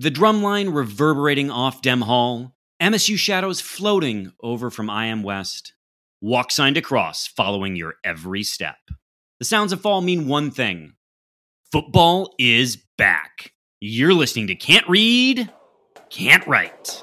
The drumline reverberating off Dem Hall, MSU shadows floating over from IM West, walk signed across following your every step. The sounds of fall mean one thing football is back. You're listening to Can't Read, Can't Write.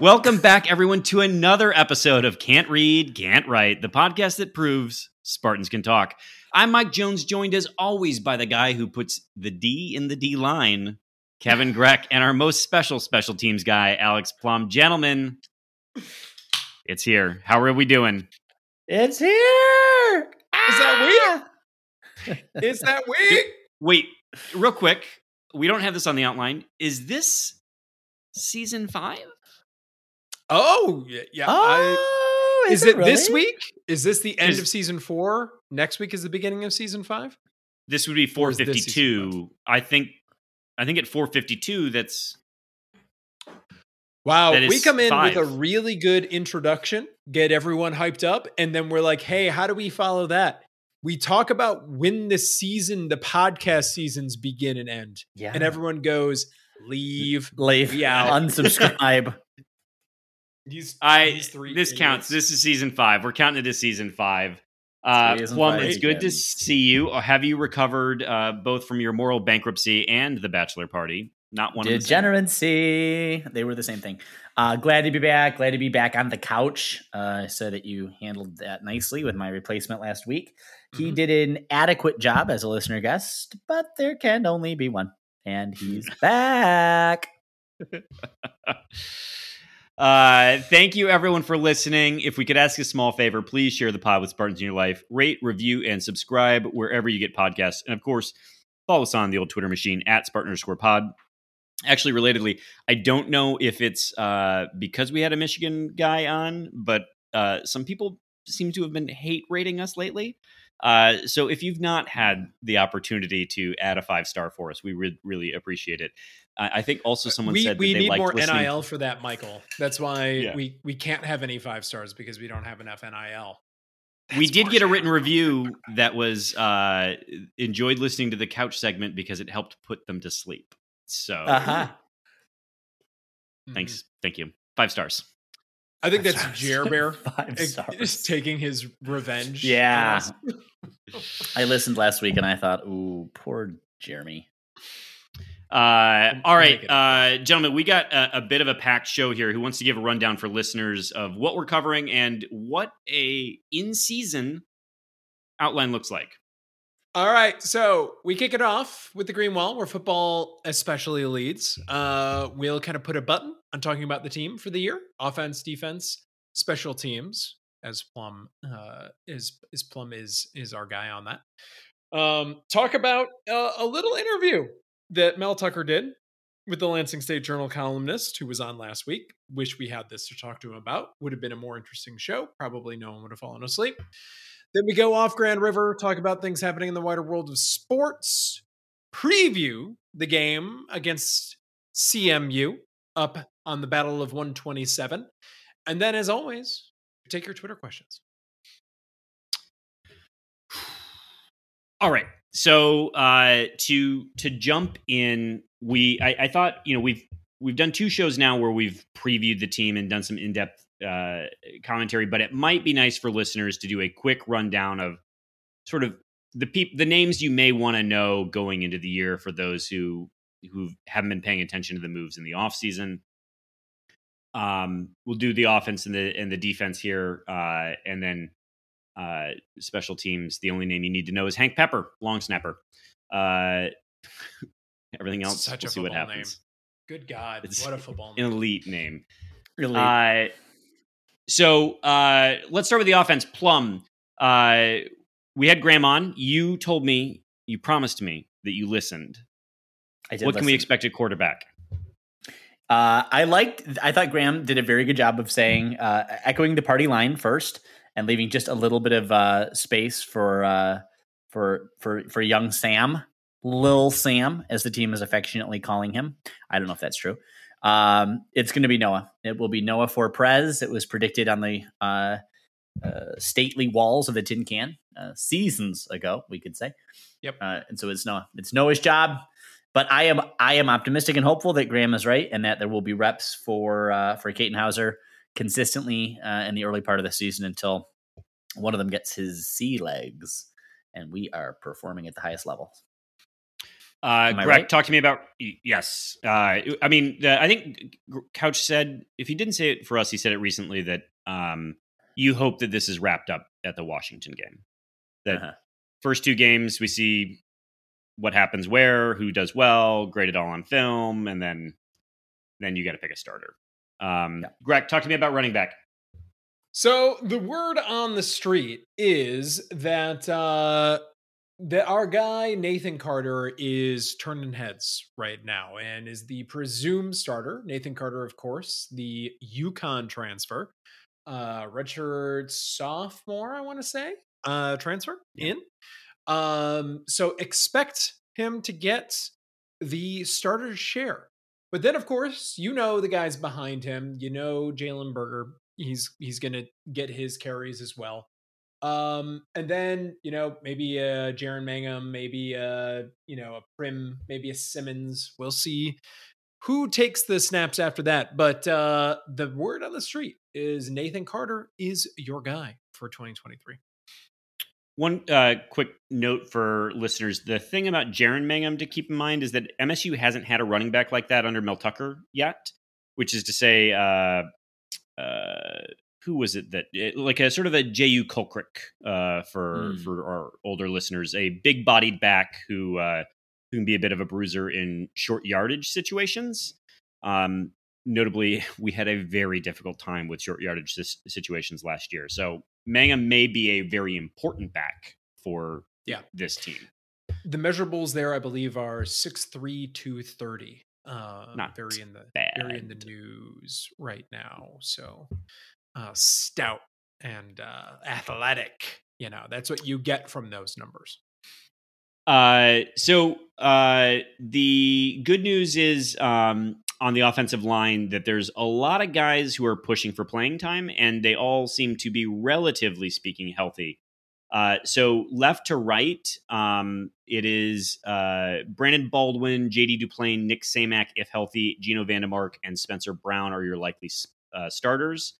Welcome back, everyone, to another episode of Can't Read, Can't Write, the podcast that proves Spartans can talk. I'm Mike Jones, joined as always by the guy who puts the D in the D line, Kevin Greck, and our most special special teams guy, Alex Plum. Gentlemen, it's here. How are we doing? It's here. Is that ah! weak? Is that weak? Wait, real quick. We don't have this on the outline. Is this season five? Oh, yeah. yeah. Oh, I, is, it, it this week? Is this the end Is- of season four? Next week is the beginning of season five? This would be Or is this season 452. I think I think at 452 that's Wow. That We come in with a really good introduction, get everyone hyped up, and then we're like, hey, how do we follow that? We talk about when the season, the podcast seasons begin and end. Yeah. And everyone goes, leave. leave. yeah. Unsubscribe. These, I these three this counts. This is season 5. We're counting it as season 5. Uh Season Plum, five it's good to see you. Uh, Have you recovered uh both from your moral bankruptcy and the bachelor party? Not one of the same. They were the same thing. Uh, glad to be back. Glad to be back on the couch. Uh, so that you handled that nicely with my replacement last week. He Mhm. did an adequate job as a listener guest, but there can only be one, and he's back. Uh, thank you everyone for listening. If we could ask a small favor, please share the pod with Spartans in your life. Rate, review, and subscribe wherever you get podcasts. And of course, follow us on the old Twitter machine at Spartan underscore pod. Actually, relatedly, I don't know if it's uh, because we had a Michigan guy on, but uh, some people seem to have been hate rating us lately. Uh, so if you've not had the opportunity to add a five star for us, we re- really appreciate it. I I think also someone we, said we that they need liked more listening. NIL for that, Michael. That's why Yeah. we, we can't have any five stars because we don't have enough NIL. we did get a written review that was uh enjoyed listening to the couch segment because it helped put them to sleep so Uh-huh. Mhm. thanks thank you five stars I think Five that's stars. Jer Bear Five is stars. taking his revenge. Yeah. I listened last week and I thought, ooh, poor Jeremy. Uh all right uh gentlemen we got a, a bit of a packed show here who wants to give a rundown for listeners of what we're covering and what a in season outline looks like All right, so we kick it off with the green wall, where football especially leads. Uh, we'll kind of put a button on talking about the team for the year: offense, defense, special teams. As Plum uh, is, is Plum is is our guy on that. Um, talk about uh, a little interview that Mel Tucker did with the Lansing State Journal columnist who was on last week. Wish we had this to talk to him about. Would have been a more interesting show. Probably no one would have fallen asleep. Then we go off Grand River, talk about things happening in the wider world of sports, preview the game against CMU up on the Battle of 127. And then, as always, take your Twitter questions. All right. So uh, to to jump in, we I, I thought you know we've we've done two shows now where we've previewed the team and done some in depth uh, commentary, but it might be nice for listeners to do a quick rundown of sort of the peop- the names you may want to know going into the year for those who who haven't been paying attention to the moves in the offseason. Um, we'll do the offense and the and the defense here, uh, and then uh, special teams. The only name you need to know is Hank Pepper, long snapper. Uh, everything else, Such we'll a see what football name. happens. Good God. It's what a football An name. elite name. Really? Uh, so uh, let's start with the offense. Plum. Uh, we had Graham on. You told me, you promised me that you listened. I did What can we expect at quarterback? Uh, I liked. I thought Graham did a very good job of saying, uh, echoing the party line first, and leaving just a little bit of uh, space for uh, for for for young Sam, Lil Sam, as the team is affectionately calling him. I don't know if that's true. Um, it's going to be Noah. It will be Noah for Prez. It was predicted on the uh, uh, stately walls of the tin can uh, seasons ago, we could say. Yep. Uh, and so it's Noah. it's Noah's job, but I am I am optimistic and hopeful that Graham is right and that there will be reps for uh, for Katin Houser consistently uh, in the early part of the season until one of them gets his sea legs and we are performing at the highest level. Uh, Greg, right? talk to me about yes. Uh, I mean, the, I think Couch said if he didn't say it for us, he said it recently that um, you hope that this is wrapped up at the Washington game. That Uh-huh. first two games we see what happens where, who does well, grade it all on film, and then then you got to pick a starter. Um, Yeah. Greg, talk to me about running back. So the word on the street is that uh that our guy Nathan Carter is turning heads right now and is the presumed starter. Nathan Carter, of course, the UConn transfer, uh redshirt sophomore, I want to say, uh transfer Yeah. in. Um, so expect him to get the starter share. But then, of course, you know the guys behind him. You know Jalen Berger. He's he's gonna get his carries as well. Um, and then you know maybe a Jaren Mangham, maybe a you know a Primm, maybe a Simmons. We'll see who takes the snaps after that. But uh, the word on the street is Nathan Carter is your guy for 2023. One uh, quick note for listeners: the thing about Jaren Mangham to keep in mind is that MSU hasn't had a running back like that under Mel Tucker yet. Which is to say, uh, uh, who was it that like a sort of a Jehuu Caulcrick uh, for Hmm. for our older listeners, a big-bodied back who uh, who can be a bit of a bruiser in short yardage situations. Um, notably, we had a very difficult time with short yardage situations last year. So Mangham may be a very important back for Yeah. this team. The measurables there, I believe, are 6'3", 230. Uh, Not very in the very in the news right now. So uh, stout and uh, athletic. You know, that's what you get from those numbers. Uh, so uh, the good news is um, on the offensive line that there's a lot of guys who are pushing for playing time, and they all seem to be relatively speaking healthy. Uh, so left to right, um, it is uh, Brandon Baldwin, J.D. Duplain, Nick Samac, if healthy, Geno VanDeMark, and Spencer Brown are your likely uh, starters.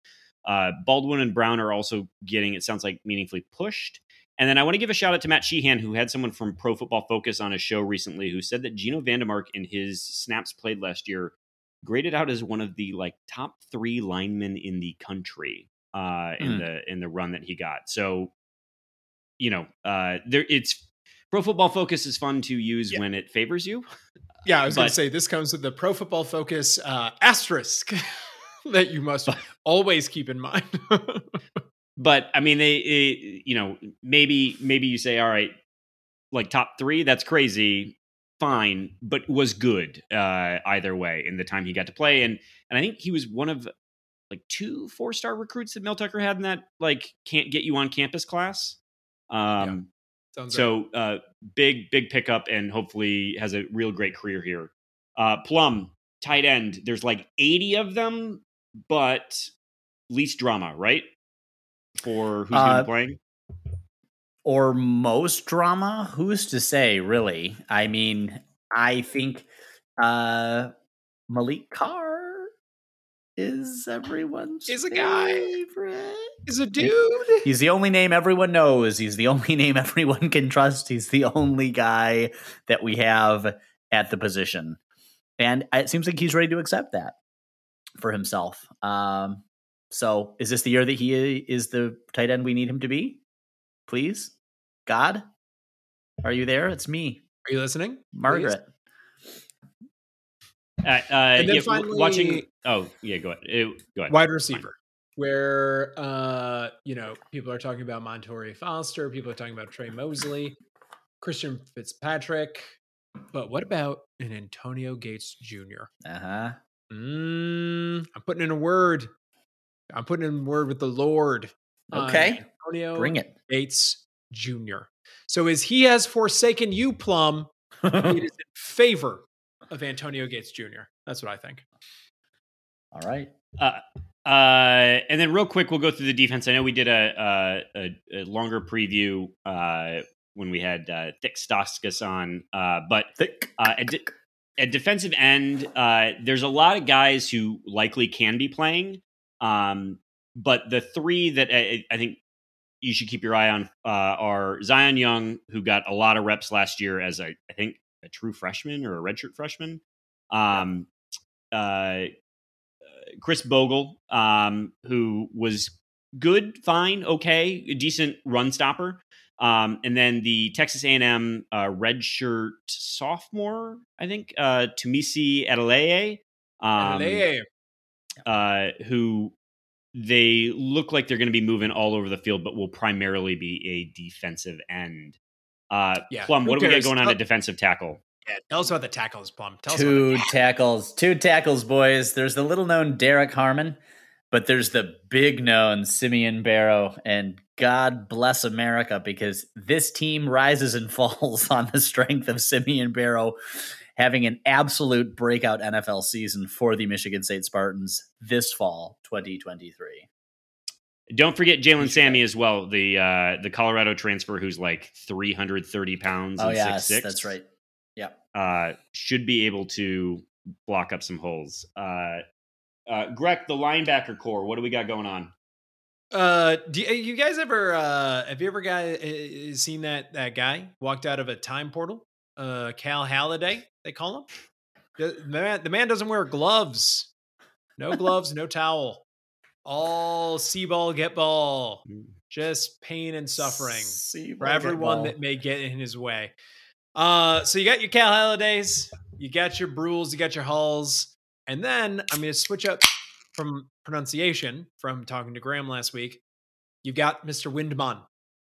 Uh, Baldwin and Brown are also getting, it sounds like, meaningfully pushed. And then I want to give a shout out to Matt Sheehan, who had someone from Pro Football Focus on his show recently who said that Geno VanDeMark in his snaps played last year graded out as one of the like top three linemen in the country uh, in Hmm. the in the run that he got. So, you know, uh, there it's Pro Football Focus is fun to use Yeah. when it favors you. Yeah, I was going to say this comes with the Pro Football Focus uh, asterisk that you must always keep in mind. but I mean, they, it, you know, maybe maybe you say, all right, like top three, that's crazy, fine, but was good uh, either way in the time he got to play, and and I think he was one of like two four star recruits that Mel Tucker had in that like can't get you on campus class. Um, Sounds right. so uh, big big pickup, and hopefully has a real great career here. Uh, Plum tight end, there's like eighty of them, but least drama, right? For who's going to Uh, be playing? Or most drama? Who's to say really? I mean i think uh maliq carr is everyone's Is a guy. favorite. is a dude. he's the only name everyone knows. He's the only name everyone can trust. He's the only guy that we have at the position. And it seems like he's ready to accept that for himself. Um so is this the year that he is the tight end we need him to be please god are you there it's me Are you listening? margaret Uh, uh, then yeah, finally- watching. Oh, yeah. Go ahead. Uh, go ahead. Wide receiver, where uh, you know people are talking about Montori Foster, people are talking about Tre Mosley, Christian Fitzpatrick, but what about an Antonio Gates Jr.? uh-huh Mm, I'm putting in a word. I'm putting in a word with the Lord. On Okay. Antonio bring it Gates Jr. So as he has forsaken you, Plum, it is in favor of Antonio Gates Jr. That's what I think. all right Uh, uh, and then real quick, we'll go through the defense. I know we did a a, a longer preview uh, when we had uh, Thick Stoskus on, uh, but Thick. uh, at, de- at defensive end, uh, there's a lot of guys who likely can be playing. Um, but the three that I, I think you should keep your eye on uh, are Zion Young, who got a lot of reps last year as a, I think a true freshman or a redshirt freshman. Um, uh, Khris Bogle, um, who was good, fine, okay, a decent run stopper. Um, and then the Texas A&M uh, redshirt sophomore, I think, uh, Tunmise Adeleye, um, uh, who they look like they're going to be moving all over the field, but will primarily be a defensive end. Uh, Yeah, Plum, who what do we got going on at defensive tackle? yeah, tell us about the tackles, Plum. Tell us about Two the tackles, two tackles, boys. There's the little known Derrick Harmon, but there's the big known Simeon Barrow. And God bless America because this team rises and falls on the strength of Simeon Barrow having an absolute breakout NFL season for the Michigan State Spartans this fall, 2023. Don't forget Jalen Sami as well, the uh, the Colorado transfer who's like 330 pounds Oh, and yes, 6'6". that's right. Yeah. Uh, should be able to block up some holes. Uh, uh, Greg, the linebacker core, what do we got going on? Uh, do you, you guys ever uh have you ever guy uh, seen that that guy walked out of a time portal? Uh, Cal Haladay, they call him. The the man, the man doesn't wear gloves. No gloves, no towel. All see ball, get ball. Just pain and suffering See, for everyone that may get in his way. Uh, so you got your Cal Haladays, you got your Brules, you got your Hulls, and then I'm going to switch up from pronunciation from talking to Graham last week. You've got Mr. Windmon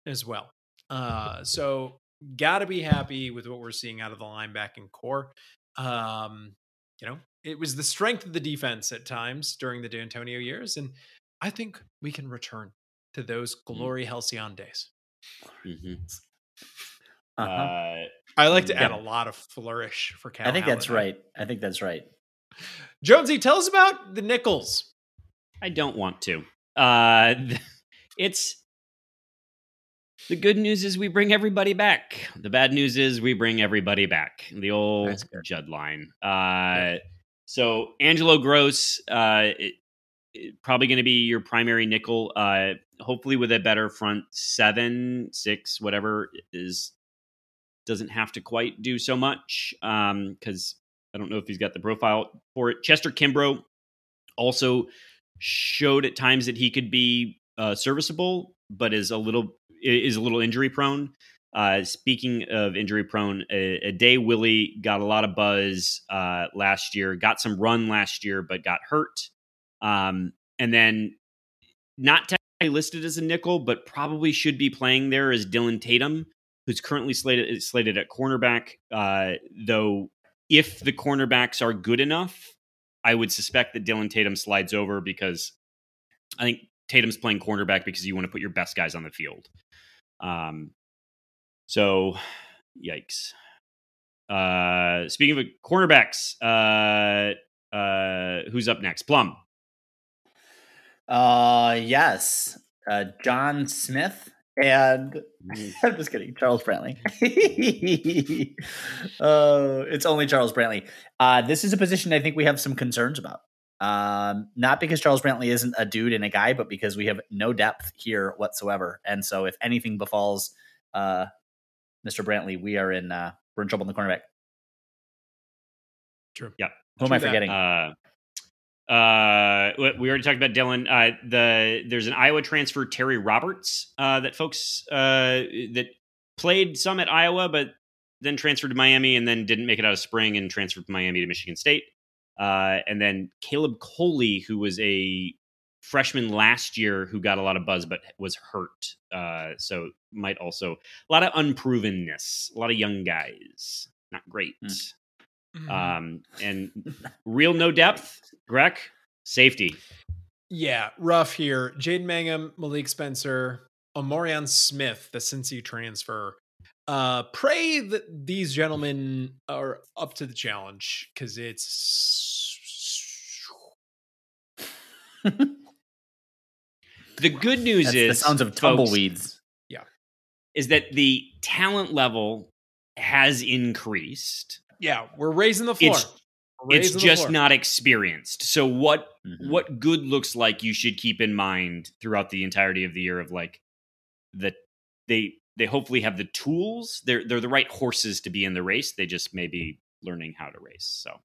as well. Uh, so got to be happy with what we're seeing out of the linebacking core. Um, you know, it was the strength of the defense at times during the D'Antonio years, and I think we can return to those glory halcyon days. Mhm. Uh-huh. Uh, I like to Yeah. add a lot of flourish for Cal. I think that's right. I think that's right. Jonesy, tell us about the nickels. I don't want to. Uh, it's the good news is we bring everybody back. The bad news is we bring everybody back. The old. Judd line. Uh, so Angelo Grose, uh, it, it- probably going to be your primary nickel. Uh, hopefully with a better front seven, six, whatever is doesn't have to quite do so much because I don't know if he's got the profile for it. Chester Kimbrough also showed at times that he could be uh, serviceable, but is a little is a little injury prone. Uh, speaking of injury prone, a, a day Willie got a lot of buzz uh, last year, got some run last year, but got hurt. Um, and then not technically listed as a nickel, but probably should be playing there as Dillon Tatum, who's currently slated slated at cornerback. Uh, though, if the cornerbacks are good enough, I would suspect that Dillon Tatum slides over because I think Tatum's playing cornerback because you want to put your best guys on the field. Um, so, yikes. Uh, speaking of cornerbacks, uh, uh, who's up next? Plum. Uh, yes. Uh, John Smith and I'm just kidding. Charles Brantley. uh, it's only Charles Brantley. Uh, this is a position I think we have some concerns about. Um, not because Charles Brantley isn't a dude and a guy, but because we have no depth here whatsoever. And so, if anything befalls uh, Mr. Brantley, we are in uh, we're in trouble in the cornerback. True. Yeah. Who am True I that. forgetting? Uh, uh, we- we already talked about Dillon. Uh, the there's an Iowa transfer, Terry Roberts, uh, that folks uh, that played some at Iowa, but then transferred to Miami and then didn't make it out of spring and transferred from Miami to Michigan State. Uh, and then Caleb Coley, who was a freshman last year who got a lot of buzz but was hurt. Uh, so might also a lot of unprovenness, a lot of young guys. Not great. Mhm. Um, and real no depth. Greg, safety. yeah, rough here. Jaden Mangham, Malik Spencer, Omarion Smith, the Cincy transfer. Uh, pray that these gentlemen are up to the challenge because it's the good news That's is the sounds of folks, yeah, is that the talent level has increased. Yeah, we're raising the floor. It's it's the just floor. not experienced. So what Mhm. what good looks like you should keep in mind throughout the entirety of the year of like that they they hopefully have the tools. They're they're the right horses to be in the race. They just may be learning how to race. So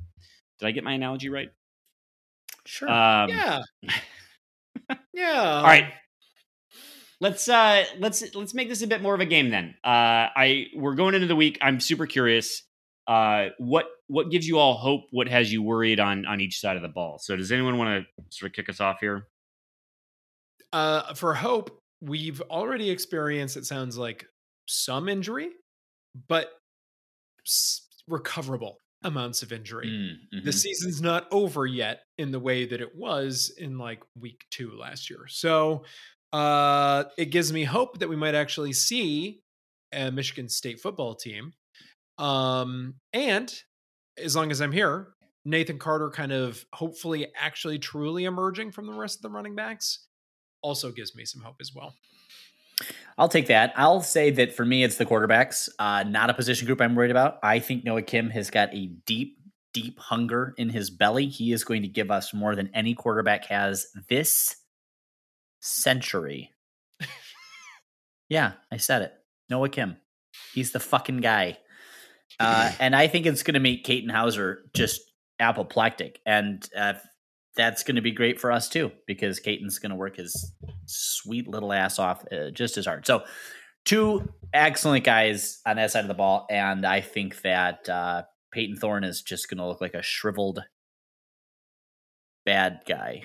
did I get my analogy right? Sure. Um, Yeah. yeah. All right. Let's uh let's let's make this a bit more of a game then. Uh I we're going into the week. I'm super curious. Uh what what gives you all hope? What has you worried on on each side of the ball? So does anyone want to sort of kick us off here? Uh, for hope, we've already experienced, it sounds like, some injury, but recoverable amounts of injury. Mm, The mhm. season's not over yet in the way that it was in like week two last year. So uh, it gives me hope that we might actually see a Michigan State football team. Um, and as long as I'm here, Nathan Carter kind of hopefully actually truly emerging from the rest of the running backs also gives me some hope as well. I'll take that. I'll say that for me, it's the quarterbacks, uh, not a position group I'm worried about. I think Noah Kim has got a deep, deep hunger in his belly. He is going to give us more than any quarterback has this century. yeah, I said it. Noah Kim. He's the fucking guy. Uh, and I think it's going to make Katin Houser just apoplectic. And uh, that's going to be great for us too, because Katin's going to work his sweet little ass off uh, just as hard. So, two excellent guys on that side of the ball. And I think that uh, Payton Thorne is just going to look like a shriveled bad guy.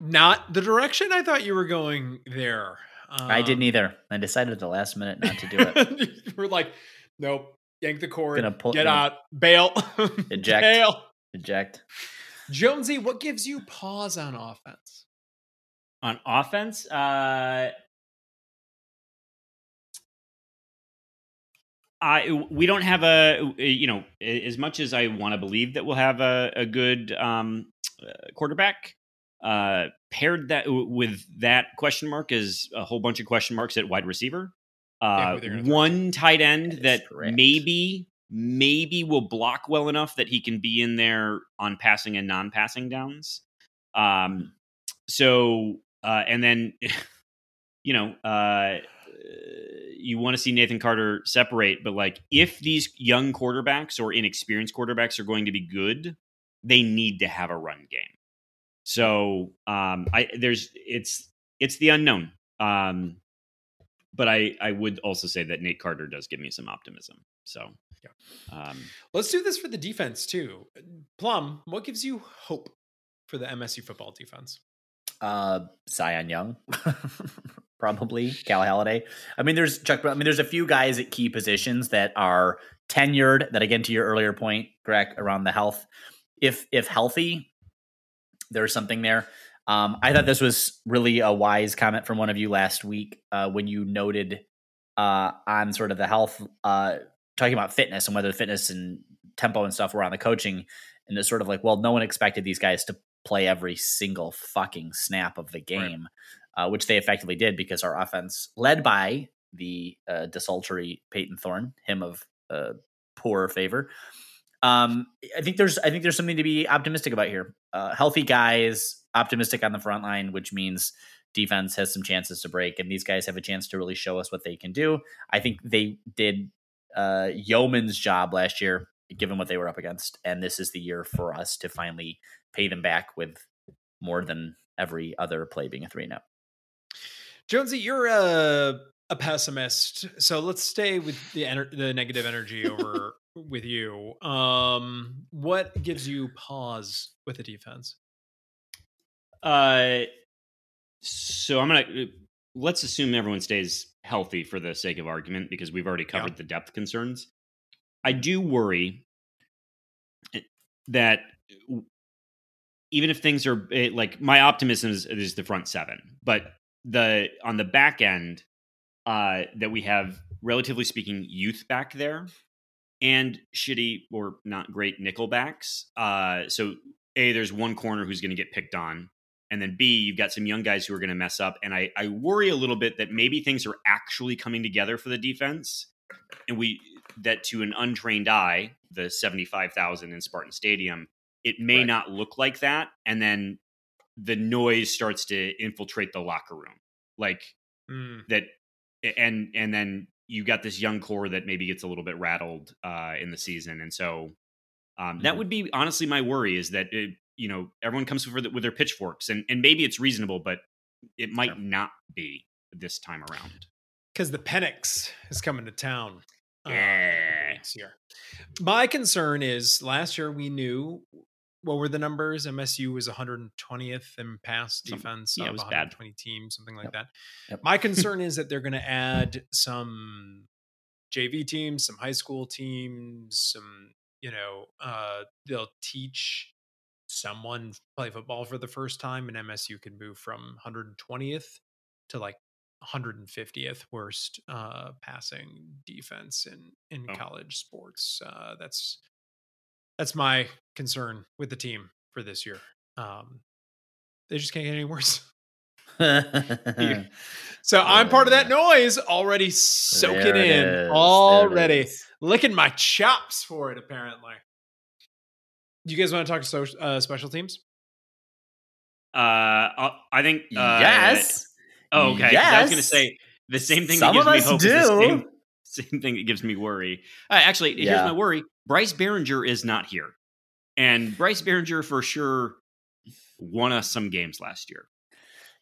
Not the direction I thought you were going there. I didn't Um, either. I decided at the last minute not to do it. We're like, nope. Yank the cord. Gonna pull- get out. Bail. eject. Bail. Eject. Jonesy, what gives you pause on offense? On offense, uh I we don't have a you know as much as I want to believe that we'll have a, a good um, uh, quarterback. Uh, paired that with that question mark is a whole bunch of question marks at wide receiver. Uh, who they're gonna throw one tight end That that maybe maybe will block well enough that he can be in there on passing and non-passing downs. Um, so uh, and then you know uh, you want to see Nathan Carter separate, but like if these young quarterbacks or inexperienced quarterbacks are going to be good, they need to have a run game. So um, I there's it's it's the unknown. Um, but I I would also say that Nate Carter does give me some optimism. So um, Let's do this for the defense too. Plum, what gives you hope for the MSU football defense? Uh, Zion Young, probably Cal Haladay. I mean, there's Chuck. I mean, there's a few guys at key positions that are tenured. That again, to your earlier point, Greg, around the health. If if healthy, there's something there. Um, I thought this was really a wise comment from one of you last week uh, when you noted uh, on sort of the health, uh, talking about fitness and whether fitness and tempo and stuff were on the coaching. And it's sort of like, well, no one expected these guys to play every single fucking snap of the game, uh, which they effectively did because our offense, led by the uh, desultory Payton Thorne, him of uh, poor favor. Um, I think there's I think there's something to be optimistic about here. Uh, healthy guys, optimistic on the front line, which means defense has some chances to break, and these guys have a chance to really show us what they can do. I think they did uh, yeoman's job last year, given what they were up against, and this is the year for us to finally pay them back with more than every other play being a three now. Jonesy, you're a a pessimist, so let's stay with the ener- the negative energy over with you. Um, what gives you pause with the defense? Uh, so I'm gonna let's assume everyone stays healthy for the sake of argument because we've already covered the depth concerns. I do worry that even if things are eh, like my optimism is, is the front seven, but the on the back end uh, that we have relatively speaking youth back there and shitty or not great nickelbacks. Uh, so a there's one corner who's going to get picked on and then B, you've got some young guys who are going to mess up, and I I worry a little bit that maybe things are actually coming together for the defense, and we that to an untrained eye, the seventy five thousand in Spartan Stadium, it may Right. not look like that, and then the noise starts to infiltrate the locker room, like Mm. that and and then you got this young core that maybe gets a little bit rattled uh in the season and so um that Mhm. would be honestly my worry is that it, you know everyone comes with, with their pitchforks and and maybe it's reasonable but it might Sure. not be this time around because the Penix is coming to town. uh, Yeah. next year. My concern is last year we knew what were the numbers? MSU was 120th in pass Some- defense. yeah, it was bad. 120 teams, something like Yep. that. Yep. My concern is that they're going to add some JV teams, some high school teams, some you know, uh, they'll teach someone play football for the first time, and MSU can move from 120th to like 150th worst uh, passing defense in in Oh. college sports. Uh, that's that's my concern with the team for this year. Um, they just can't get any worse. So I'm part of that noise already. Soak it There it in is, already. Licking my chops for it. Apparently. Do you guys want to talk so, uh, special teams? uh i I think uh yes. oh okay 'cause i was gonna say the same thing Some that gives of me us hope is the do. same, same thing that gives me worry uh, actually here's my worry bryce Baringer is not here and bryce Baringer for sure won us some games last year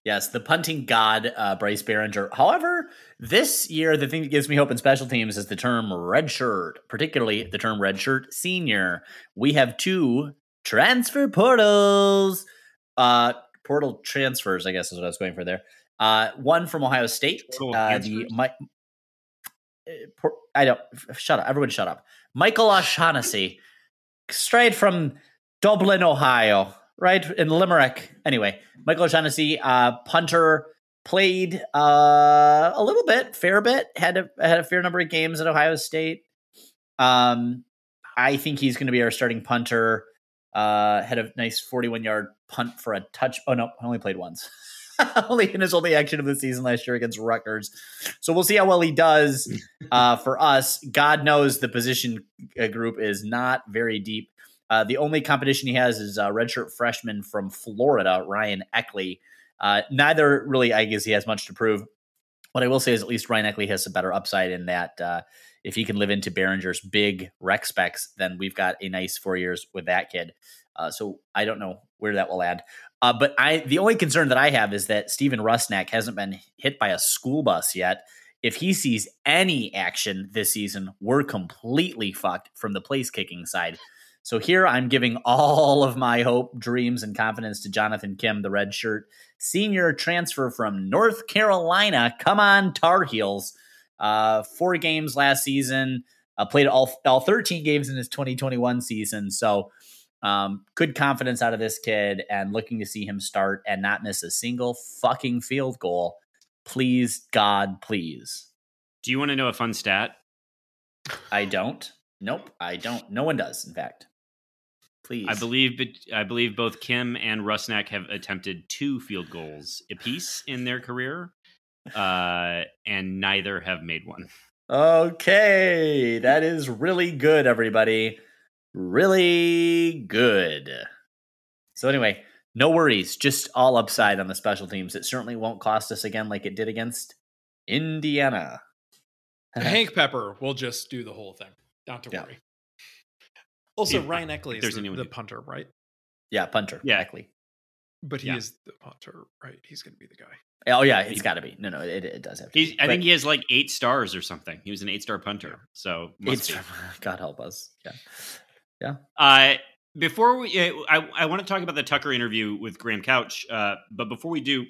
Yes, the punting god, uh, Bryce Baringer. However, this year, the thing that gives me hope in special teams is the term redshirt, particularly the term redshirt senior. We have two transfer portals, uh, portal transfers, I guess is what I was going for there. Uh, one from Ohio State, uh, the? Mi- uh, por- I don't shut up. Everyone, shut up. Michael O'Shaughnessy, straight from Dublin, Ohio, right in Limerick. Anyway, Michael O'Shaughnessy, uh, punter, played uh, a little bit, fair bit, had a had a fair number of games at Ohio State. Um, I think he's going to be our starting punter. Uh, had a nice 41 yard punt for a touch. Oh no, I only played once. only in his only action of the season last year against Rutgers. So we'll see how well he does. Uh, for us, God knows the position uh, group is not very deep. Uh, the only competition he has is a redshirt freshman from Florida, Ryan Eckley. Uh, neither really, I guess, he has much to prove. What I will say is, at least Ryan Eckley has a better upside in that uh, if he can live into Baringer's big rec specs, then we've got a nice four years with that kid. Uh, so I don't know where that will land. Uh, but I, the only concern that I have is that Steven Rusnak hasn't been hit by a school bus yet. If he sees any action this season, we're completely fucked from the place kicking side. So here I'm giving all of my hope, dreams, and confidence to Jonathan Kim, the red shirt senior transfer from North Carolina. Come on, Tar Heels. Uh, four games last season. Uh, played all all 13 games in his 2021 season. So um, good confidence out of this kid, and looking to see him start and not miss a single fucking field goal. Please, God, please. do you want to know a fun stat I don't. Nope, I don't. No one does. In fact, please. I believe I believe both Kim and Rusnak have attempted two field goals apiece in their career, uh, and neither have made one. Okay, that is really good, everybody. Really good. So, anyway, no worries. Just all upside on the special teams. It certainly won't cost us again like it did against Indiana. Hank Pepper will just do the whole thing. Not to Yeah. worry. Also, Yeah, Ryan Eckley there's is the, the punter, right? Yeah, punter. Yeah. Exactly. But he Yeah. is the punter, right? He's going to be the guy. Oh, yeah, he's got to be. No, no, it, it does have to He's, be. I think he has like eight stars or something. He was an eight star punter, so must be. God help us. Yeah. Uh, before we, uh, I, I want to talk about the Tucker interview with Graham Couch. Uh, but before we do,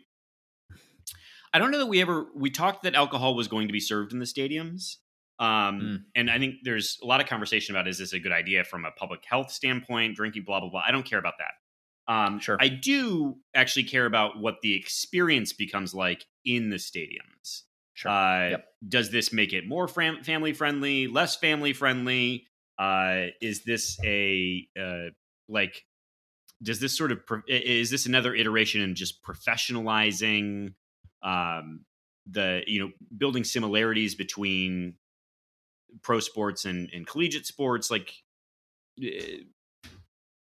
I don't know that we ever we talked that alcohol was going to be served in the stadiums. Um, Mm. and I think there's a lot of conversation about is this a good idea from a public health standpoint, drinking, blah blah blah. I don't care about that. Um, Sure. I do actually care about what the experience becomes like in the stadiums. Sure. Uh, Yep. Does this make it more fam- family friendly, less family friendly? Uh, is this a uh, like? does this sort of pro- is this another iteration in just professionalizing um, the you know building similarities between pro sports and, and collegiate sports? Like, eh,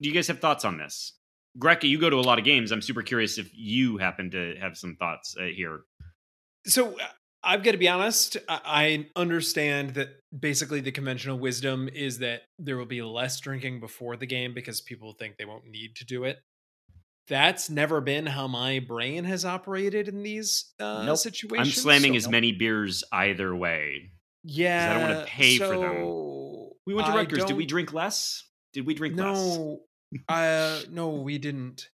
do you guys have thoughts on this? Greca, you go to a lot of games. I'm super curious if you happen to have some thoughts uh, here. So uh, I've got to be honest. I I understand that basically the conventional wisdom is that there will be less drinking before the game because people think they won't need to do it. That's never been how my brain has operated in these uh, Nope. situations. I'm slamming so- as many beers either way. Yeah, I don't wanna pay for them. so We went to I Rutgers. Did we drink less? Did we drink less? No, uh, no, we didn't.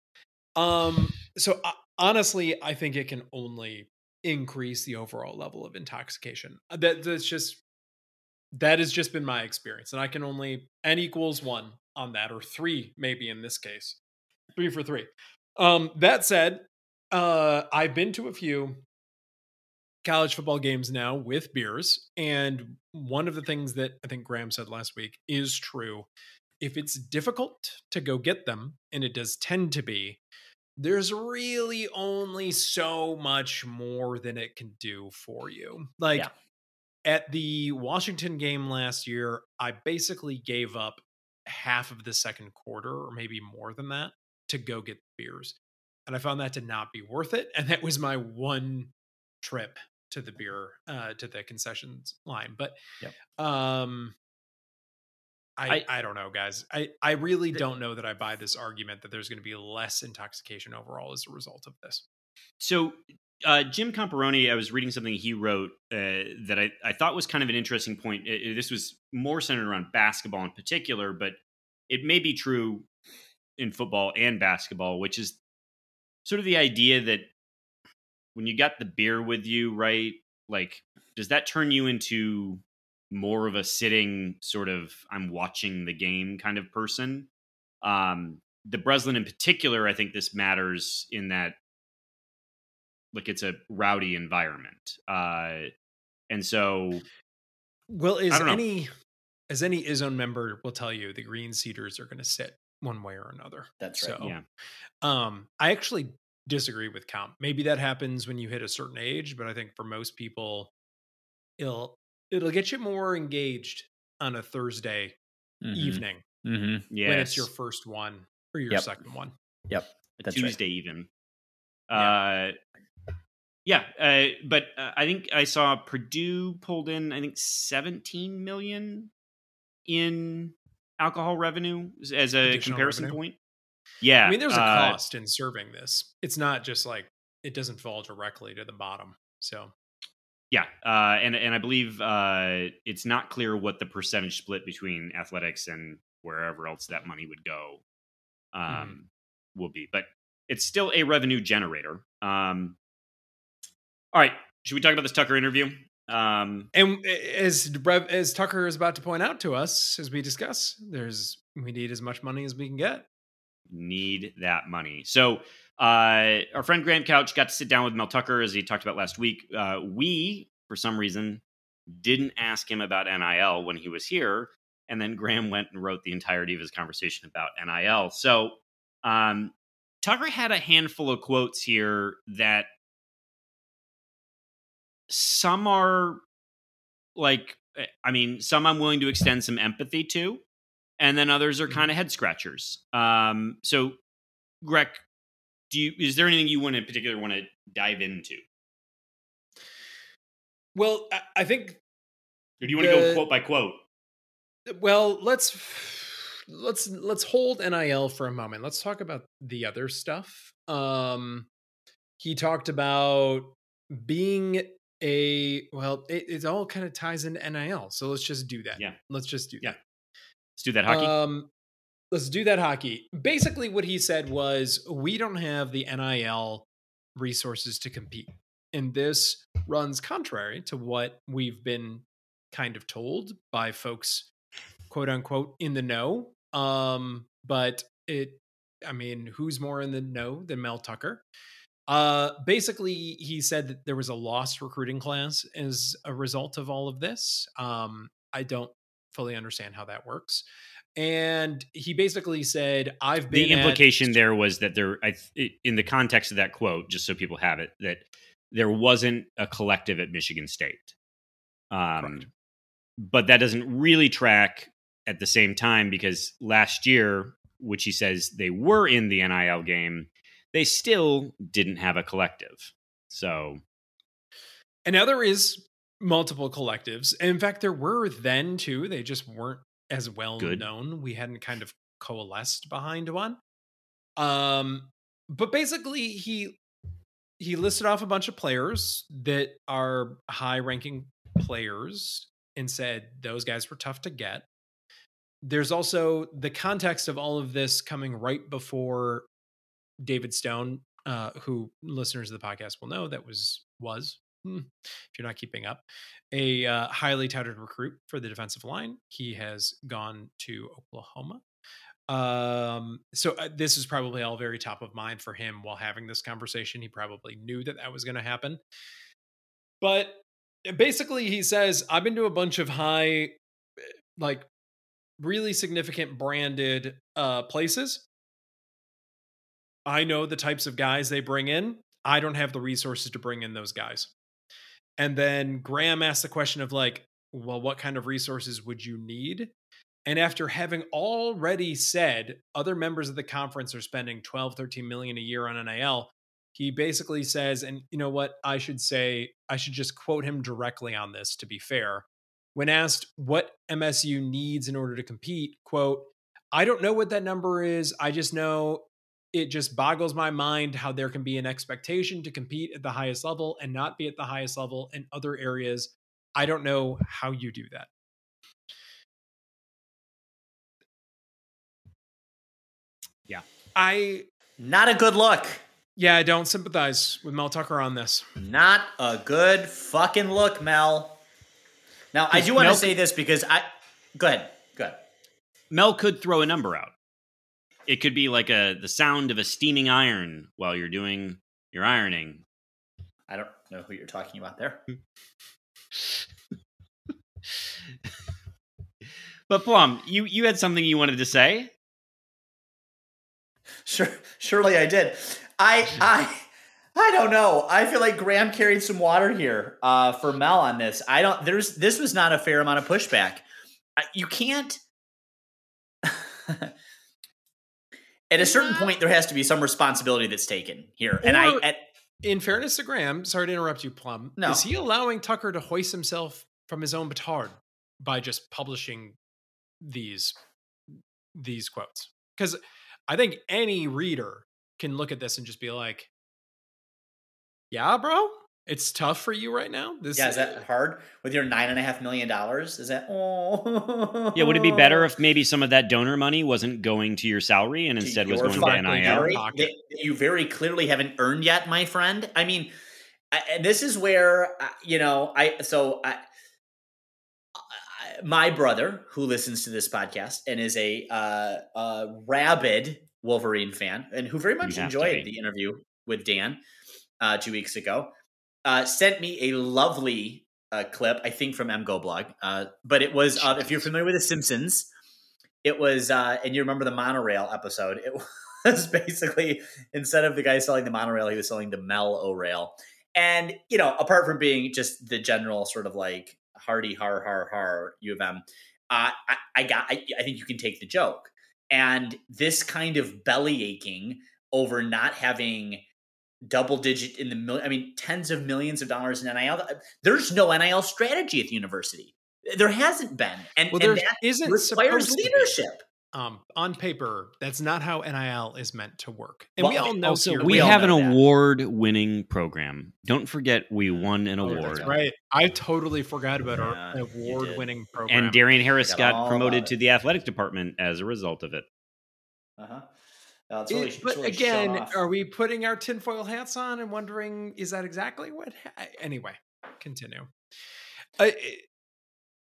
Um, so uh, honestly, I think it can only increase the overall level of intoxication. Uh, That that's just that has just been my experience, and I can only n equals one on that, or three maybe in this case, three for three. Um, that said, uh, I've been to a few college football games now with beers, and one of the things that I think Graham said last week is true if it's difficult to go get them, and it does tend to be, there's really only so much more than it can do for you. Like Yeah. at the Washington game last year, I basically gave up half of the second quarter, or maybe more than that, to go get beers. And I found that to not be worth it. And that was my one trip to the beer, uh, to the concessions line. But Yep. um I, I- I don't know, guys. I, I really don't know that I buy this argument that there's going to be less intoxication overall as a result of this. So, uh, Jim Comparoni, I was reading something he wrote uh, that I, I thought was kind of an interesting point. Uh, this was more centered around basketball in particular, but it may be true in football and basketball, which is sort of the idea that when you got the beer with you, right? Like, does that turn you into more of a sitting sort of I'm watching the game kind of person? Um, the Breslin in particular, I think this matters in that like it's a rowdy environment. Uh, and so Well, is I don't know. any as any Izzone member will tell you, the Green Cedars are going to sit one way or another. That's right. So, yeah, Um, I actually disagree with Count. Maybe that happens when you hit a certain age, but I think for most people, it'll it'll get you more engaged on a Thursday Mhm. evening Mhm. yeah, when it's your first one or your Yep. second one. Yep. That's right. Tuesday even. Uh, yeah, uh, but uh, I think I saw Purdue pulled in I think 17 million in alcohol revenue as a Additional comparison revenue? point. Yeah, I mean, there's a uh, cost in serving this. It's not just like it doesn't fall directly to the bottom. So Yeah, uh, and and I believe uh, it's not clear what the percentage split between athletics and wherever else that money would go um, Mhm. will be, but it's still a revenue generator. Um, all right, should we talk about this Tucker interview? Um, And as as Tucker is about to point out to us, as we discuss, there's we need as much money as we can get. Need that money. So uh, our friend Graham Couch got to sit down with Mel Tucker as he talked about last week. Uh, we, for some reason, didn't ask him about NIL when he was here, and then Graham went and wrote the entirety of his conversation about NIL. So um, Tucker had a handful of quotes here that some are like, eh, I mean, some I'm willing to extend some empathy to, and then others are Mhm. kind of head scratchers. Um, so, Greg, do you is there anything you want in particular want to dive into, Well, I, I think or do you want to go quote by quote? well let's let's let's hold nil for a moment let's talk about the other stuff um he talked about being a well it, it all kind of ties into nil so let's just do that Yeah. let's just do Yeah. that Let's do that hockey. um let's do that hockey. Basically what he said was we don't have the nil resources to compete. And this runs contrary to what we've been kind of told by folks quote unquote in the know. Um but it i mean who's more in the know than mel tucker? Uh basically he said that there was a lost recruiting class as a result of all of this. Um i don't fully understand how that works and he basically said, "I've been." The at- implication there was that there, I, in the context of that quote, just so people have it, that there wasn't a collective at Michigan State. Um, Correct. but that doesn't really track at the same time because last year, which he says they were in the NIL game, they still didn't have a collective. So another now there is multiple collectives. And in fact, there were then too. They just weren't as well Good. known. We hadn't kind of coalesced behind one. Um, but basically, he he listed off a bunch of players that are high ranking players and said those guys were tough to get. There's also the context of all of this coming right before David Stone, uh, who listeners of the podcast will know that was was if you're not keeping up, a uh, highly touted recruit for the defensive line. He has gone to Oklahoma. Um, so uh, this is probably all very top of mind for him while having this conversation. He probably knew that that was going to happen. But uh, basically, he says, I've been to a bunch of high, uh, like, really significant branded uh, places. I know the types of guys they bring in. I don't have the resources to bring in those guys. And then Graham asked the question of like, well, what kind of resources would you need? And after having already said other members of the conference are spending 12, 13 million a year on NIL, he basically says, and you know what? I should say, I should just quote him directly on this to be fair. When asked what MSU needs in order to compete, quote, I don't know what that number is. I just know it just boggles my mind how there can be an expectation to compete at the highest level and not be at the highest level in other areas. I don't know how you do that. Yeah. I Not a good look. yeah, I don't sympathize with Mel Tucker on this. Not a good fucking look, Mel. Now, I do want to Mel- say this because I. Go ahead. Go ahead. Mel could throw a number out. It could be like a the sound of a steaming iron while you're doing your ironing. I don't know who you're talking about there. But Plum, you you had something you wanted to say? Sure, surely I did. I I I don't know. I feel like Graham carried some water here uh, for Mel on this. I don't. There's this was not a fair amount of pushback. You can't. At a certain point, there has to be some responsibility that's taken here, and I. At, In fairness to Graham, sorry to interrupt you, Plum. No. Is he allowing Tucker to hoist himself from his own petard by just publishing these these quotes? Because I think any reader can look at this and just be like, "Yeah, bro, it's tough for you right now." This yeah, is that hard with your nine and a half million dollars? Is that oh? Yeah, would it be better if maybe some of that donor money wasn't going to your salary and instead was going to salary? NIL? Very- Pocket. that you very clearly haven't earned yet, my friend. I mean, I, and this is where uh, you know I so I, I my brother who listens to this podcast and is a uh, uh, rabid Wolverine fan and who very much You have to enjoyed the interview with Dan uh, two weeks ago uh, sent me a lovely uh, clip I think from MGoBlog, uh, but it was uh, if you're familiar with The Simpsons. It was, uh, and you remember the monorail episode. It was basically instead of the guy selling the monorail, he was selling the Mel O rail. And you know, apart from being just the general sort of like hardy har har har U of M, uh, I, I got. I, I think you can take the joke. And this kind of belly aching over not having double digit in the mil- I mean, tens of millions of dollars in NIL. There's no NIL strategy at the university. There hasn't been, and, well, and that isn't requires supposed leadership. Um, on paper, that's not how NIL is meant to work, and we all know. Also, here we we have an know that. award-winning program. Don't forget, we won an Oh, award, that's That's right. I totally forgot about Yeah, our award-winning program. and Darien Harris Forgot all got promoted to the athletic department as a result of it. Uh-huh. Uh, it's It- really, it's but really again, are we putting our tinfoil hats on and wondering is that exactly what? Ha- anyway, continue. I,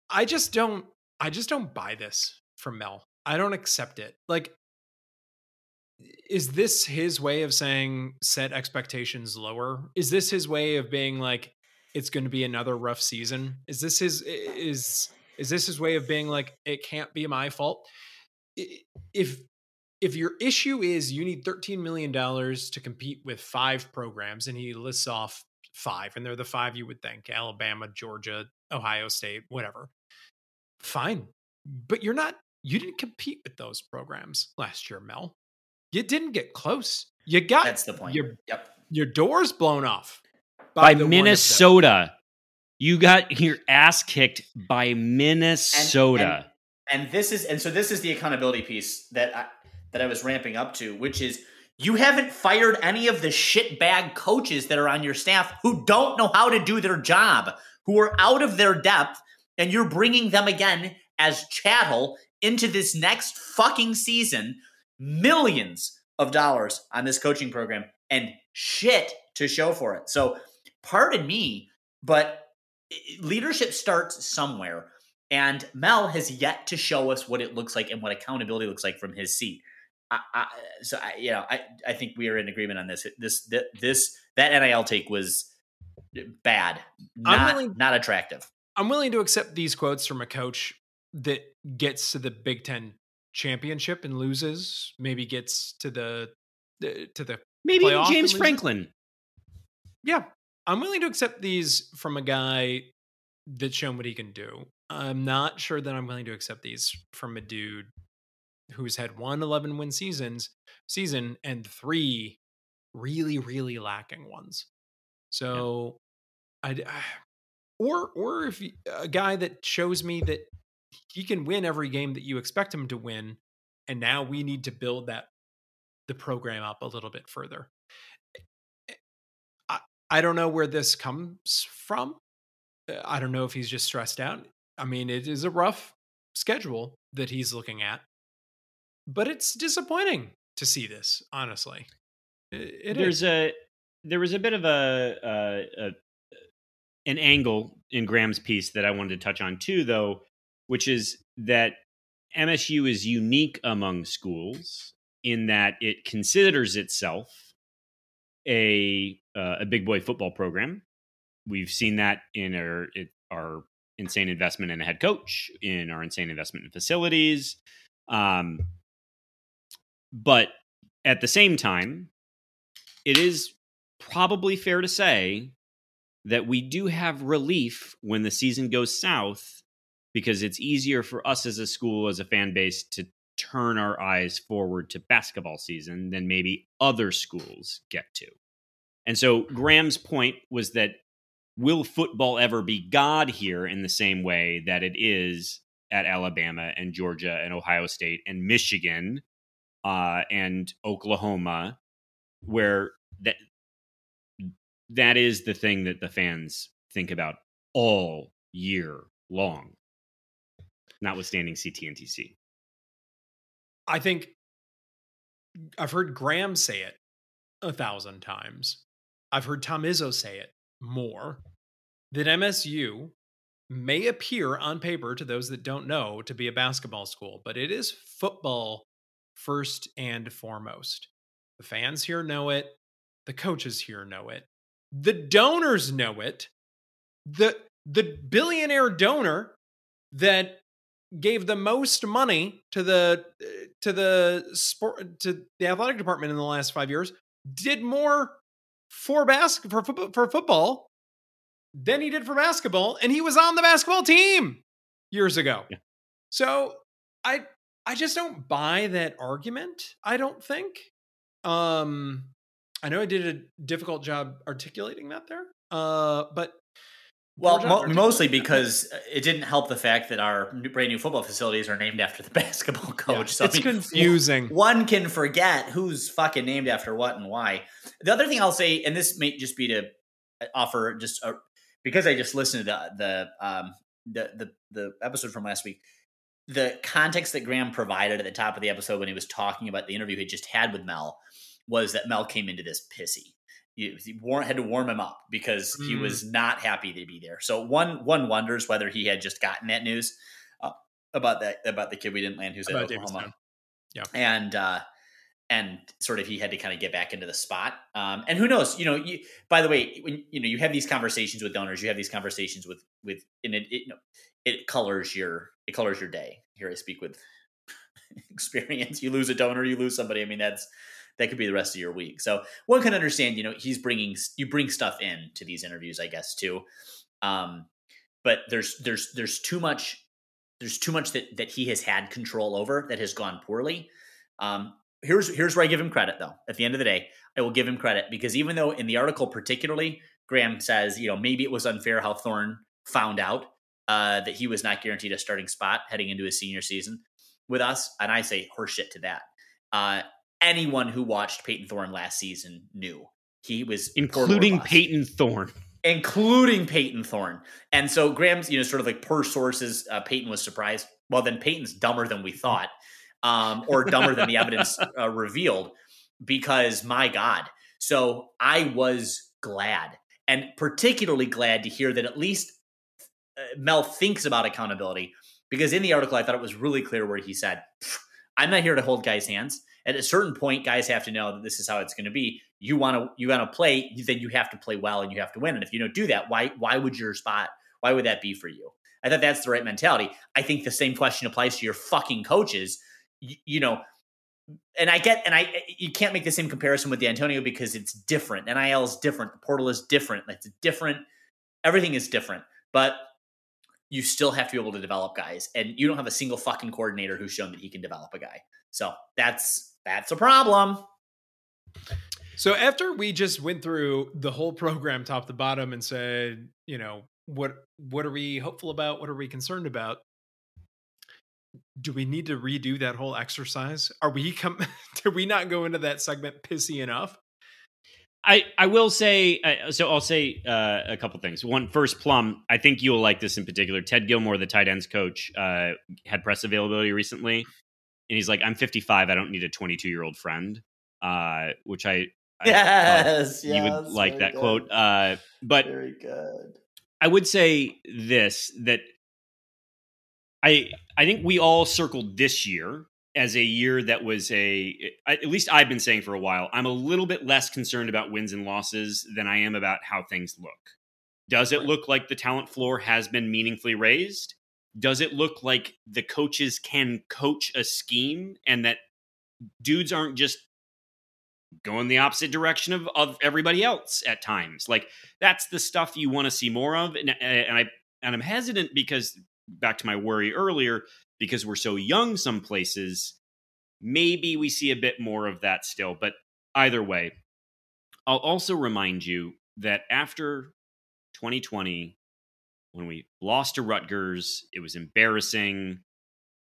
I just don't. I just don't buy this from Mel. I don't accept it. Like, is this his way of saying set expectations lower? Is this his way of being like it's going to be another rough season? Is this his is is this his way of being like it can't be my fault? if if your issue is you need 13 million dollars to compete with five programs and he lists off five and they're the five you would think Alabama, Georgia, Ohio State, whatever. Fine. But you're not you didn't compete with those programs last year, Mel. You didn't get close. You got That's the point. Your, yep. Your doors blown off by, by Minnesota. You got your ass kicked by Minnesota. And, and, and, this is and so this is the accountability piece that I that I was ramping up to, which is you haven't fired any of the shitbag coaches that are on your staff who don't know how to do their job, who are out of their depth, and you're bringing them again as chattel into this next fucking season. Millions of dollars on this coaching program and shit to show for it. So, pardon me, but leadership starts somewhere. And Mel has yet to show us what it looks like and what accountability looks like from his seat. I, I, so I, you know, I, I think we are in agreement on this. This, this, that NIL take was bad, not, willing, not attractive. I'm willing to accept these quotes from a coach that gets to the Big Ten championship and loses, maybe gets to the, the to the maybe James Franklin. Yeah, I'm willing to accept these from a guy that's shown what he can do. I'm not sure that I'm willing to accept these from a dude who's had one 11 win seasons season and three really really lacking ones. So yeah. I or or if a guy that shows me that he can win every game that you expect him to win and now we need to build that the program up a little bit further. I, I don't know where this comes from. Uh, I don't know if he's just stressed out. I mean, it is a rough schedule that he's looking at but it's disappointing to see this. Honestly, it, it there's is. a there was a bit of a, a, a an angle in Graham's piece that I wanted to touch on too, though, which is that MSU is unique among schools in that it considers itself a uh, a big boy football program. We've seen that in our it, our insane investment in a head coach, in our insane investment in facilities. Um, but at the same time, it is probably fair to say that we do have relief when the season goes south because it's easier for us as a school, as a fan base, to turn our eyes forward to basketball season than maybe other schools get to. And so mm-hmm. Graham's point was that will football ever be God here in the same way that it is at Alabama and Georgia and Ohio State and Michigan uh, and Oklahoma, where that that is the thing that the fans think about all year long, notwithstanding CT and TC. I think I've heard Graham say it a thousand times. I've heard Tom Izzo say it more. That MSU may appear on paper to those that don't know to be a basketball school, but it is football first and foremost. The fans here know it. The coaches here know it. The donors know it. The the billionaire donor that gave the most money to the uh, to the sport to the athletic department in the last 5 years did more for basketball for, for football than he did for basketball and he was on the basketball team years ago. Yeah. So I I just don't buy that argument. I don't think. Um, I know I did a difficult job articulating that there, uh, but well, mo- mostly because it didn't help the fact that our brand new football facilities are named after the basketball coach. Yeah, so it's I mean, confusing. One can forget who's fucking named after what and why. The other thing I'll say, and this may just be to offer just a, because I just listened to the the um, the, the the episode from last week the context that Graham provided at the top of the episode when he was talking about the interview he just had with Mel was that Mel came into this pissy. He, he had to warm him up because mm. he was not happy to be there. So one one wonders whether he had just gotten that news uh, about that about the kid we didn't land who's about at Oklahoma. Yeah, and uh, and sort of he had to kind of get back into the spot. Um, and who knows? You know, you, by the way, when you know you have these conversations with donors, you have these conversations with with and it, it, you know, it colors your it colors your day. Here I speak with experience. You lose a donor, you lose somebody. I mean, that's that could be the rest of your week. So one can understand, you know, he's bringing you bring stuff in to these interviews, I guess too. Um, but there's there's there's too much there's too much that that he has had control over that has gone poorly. Um, here's here's where I give him credit though. At the end of the day, I will give him credit because even though in the article particularly Graham says, you know, maybe it was unfair how Thorne found out uh, that he was not guaranteed a starting spot heading into his senior season with us, and I say horseshit to that. Uh, anyone who watched Payton Thorne last season knew he was including Payton Thorne including Payton Thorne. And so Graham's, you know, sort of like per sources, uh, Payton was surprised. Well, then Payton's dumber than we thought, um, or dumber than the evidence uh, revealed, because my God. So I was glad, and particularly glad to hear that at least Uh, Mel thinks about accountability. Because in the article, I thought it was really clear where he said, "I'm not here to hold guys' hands." At a certain point, guys have to know that this is how it's going to be you want to you want to play, then you have to play well and you have to win. And if you don't do that, why why would your spot? Why would that be for you? I thought that's the right mentality. I think the same question applies to your fucking coaches. You, you know, and I get, and I eh, you can't make the same comparison with the Antonio because it's different. NIL is different. The portal is different. It's different. Everything is different. But you still have to be able to develop guys, and you don't have a single fucking coordinator who's shown that he can develop a guy. So that's that's a problem. So after we just went through the whole program top to bottom and said, you know, what what are we hopeful about? What are we concerned about? Do we need to redo that whole exercise? Are we come did we not go into that segment pissy enough? I, I will say uh, so. I'll say uh, a couple things. One, first, Plum. I think you'll like this in particular. Ted Gilmore, the tight ends coach, uh, had press availability recently, and he's like, "I'm 55. I don't need a 22 year old friend," uh, which I yes, you would like that good. quote. Uh, but very good. I would say this that I I think we all circled this year as a year that was a at least I've been saying for a while. I'm a little bit less concerned about wins and losses than I am about how things look. Does it look like the talent floor has been meaningfully raised? Does it look like the coaches can coach a scheme and that dudes aren't just going the opposite direction of, of everybody else at times. Like that's the stuff you want to see more of. And, and I and I'm hesitant because back to my worry earlier, because we're so young some places, maybe we see a bit more of that still. But either way, I'll also remind you that after 2020, when we lost to Rutgers, it was embarrassing,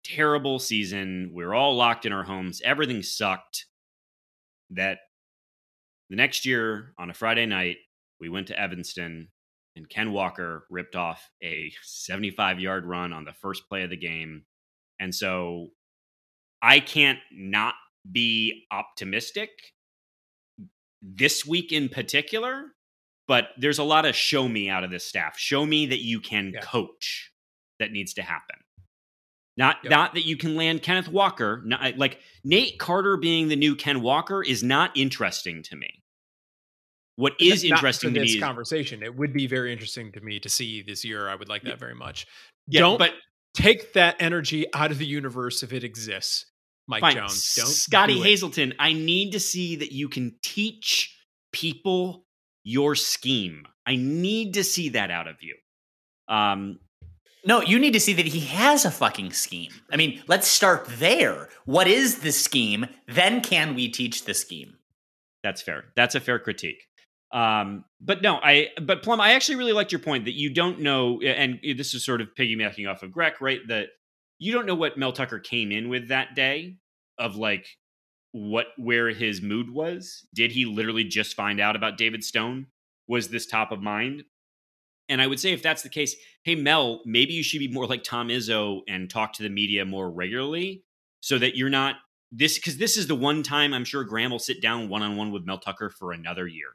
terrible season. We were all locked in our homes. Everything sucked that the next year on a Friday night, we went to Evanston and Ken Walker ripped off a 75 yard run on the first play of the game. And so I can't not be optimistic this week in particular, but there's a lot of show me out of this staff. Show me that you can yeah. coach that needs to happen. Not yep. not that you can land Kenneth Walker. Not, like Nate Carter being the new Ken Walker is not interesting to me. What is interesting to this me conversation. It would be very interesting to me to see this year. I would like that very much. Yeah, Don't but take that energy out of the universe if it exists. Mike fine. Jones. Don't Scottie do Hazelton. I need to see that you can teach people your scheme. I need to see that out of you. Um, no, you need to see that he has a fucking scheme. I mean, let's start there. What is the scheme? Then can we teach the scheme? That's fair. That's a fair critique. Um, but no, I but Plum, I actually really liked your point that you don't know, and this is sort of piggybacking off of Greg, right? That you don't know what Mel Tucker came in with that day of like what where his mood was. Did he literally just find out about David Stone? Was this top of mind? And I would say if that's the case, hey Mel, maybe you should be more like Tom Izzo and talk to the media more regularly so that you're not this because this is the one time I'm sure Graham will sit down one on one with Mel Tucker for another year.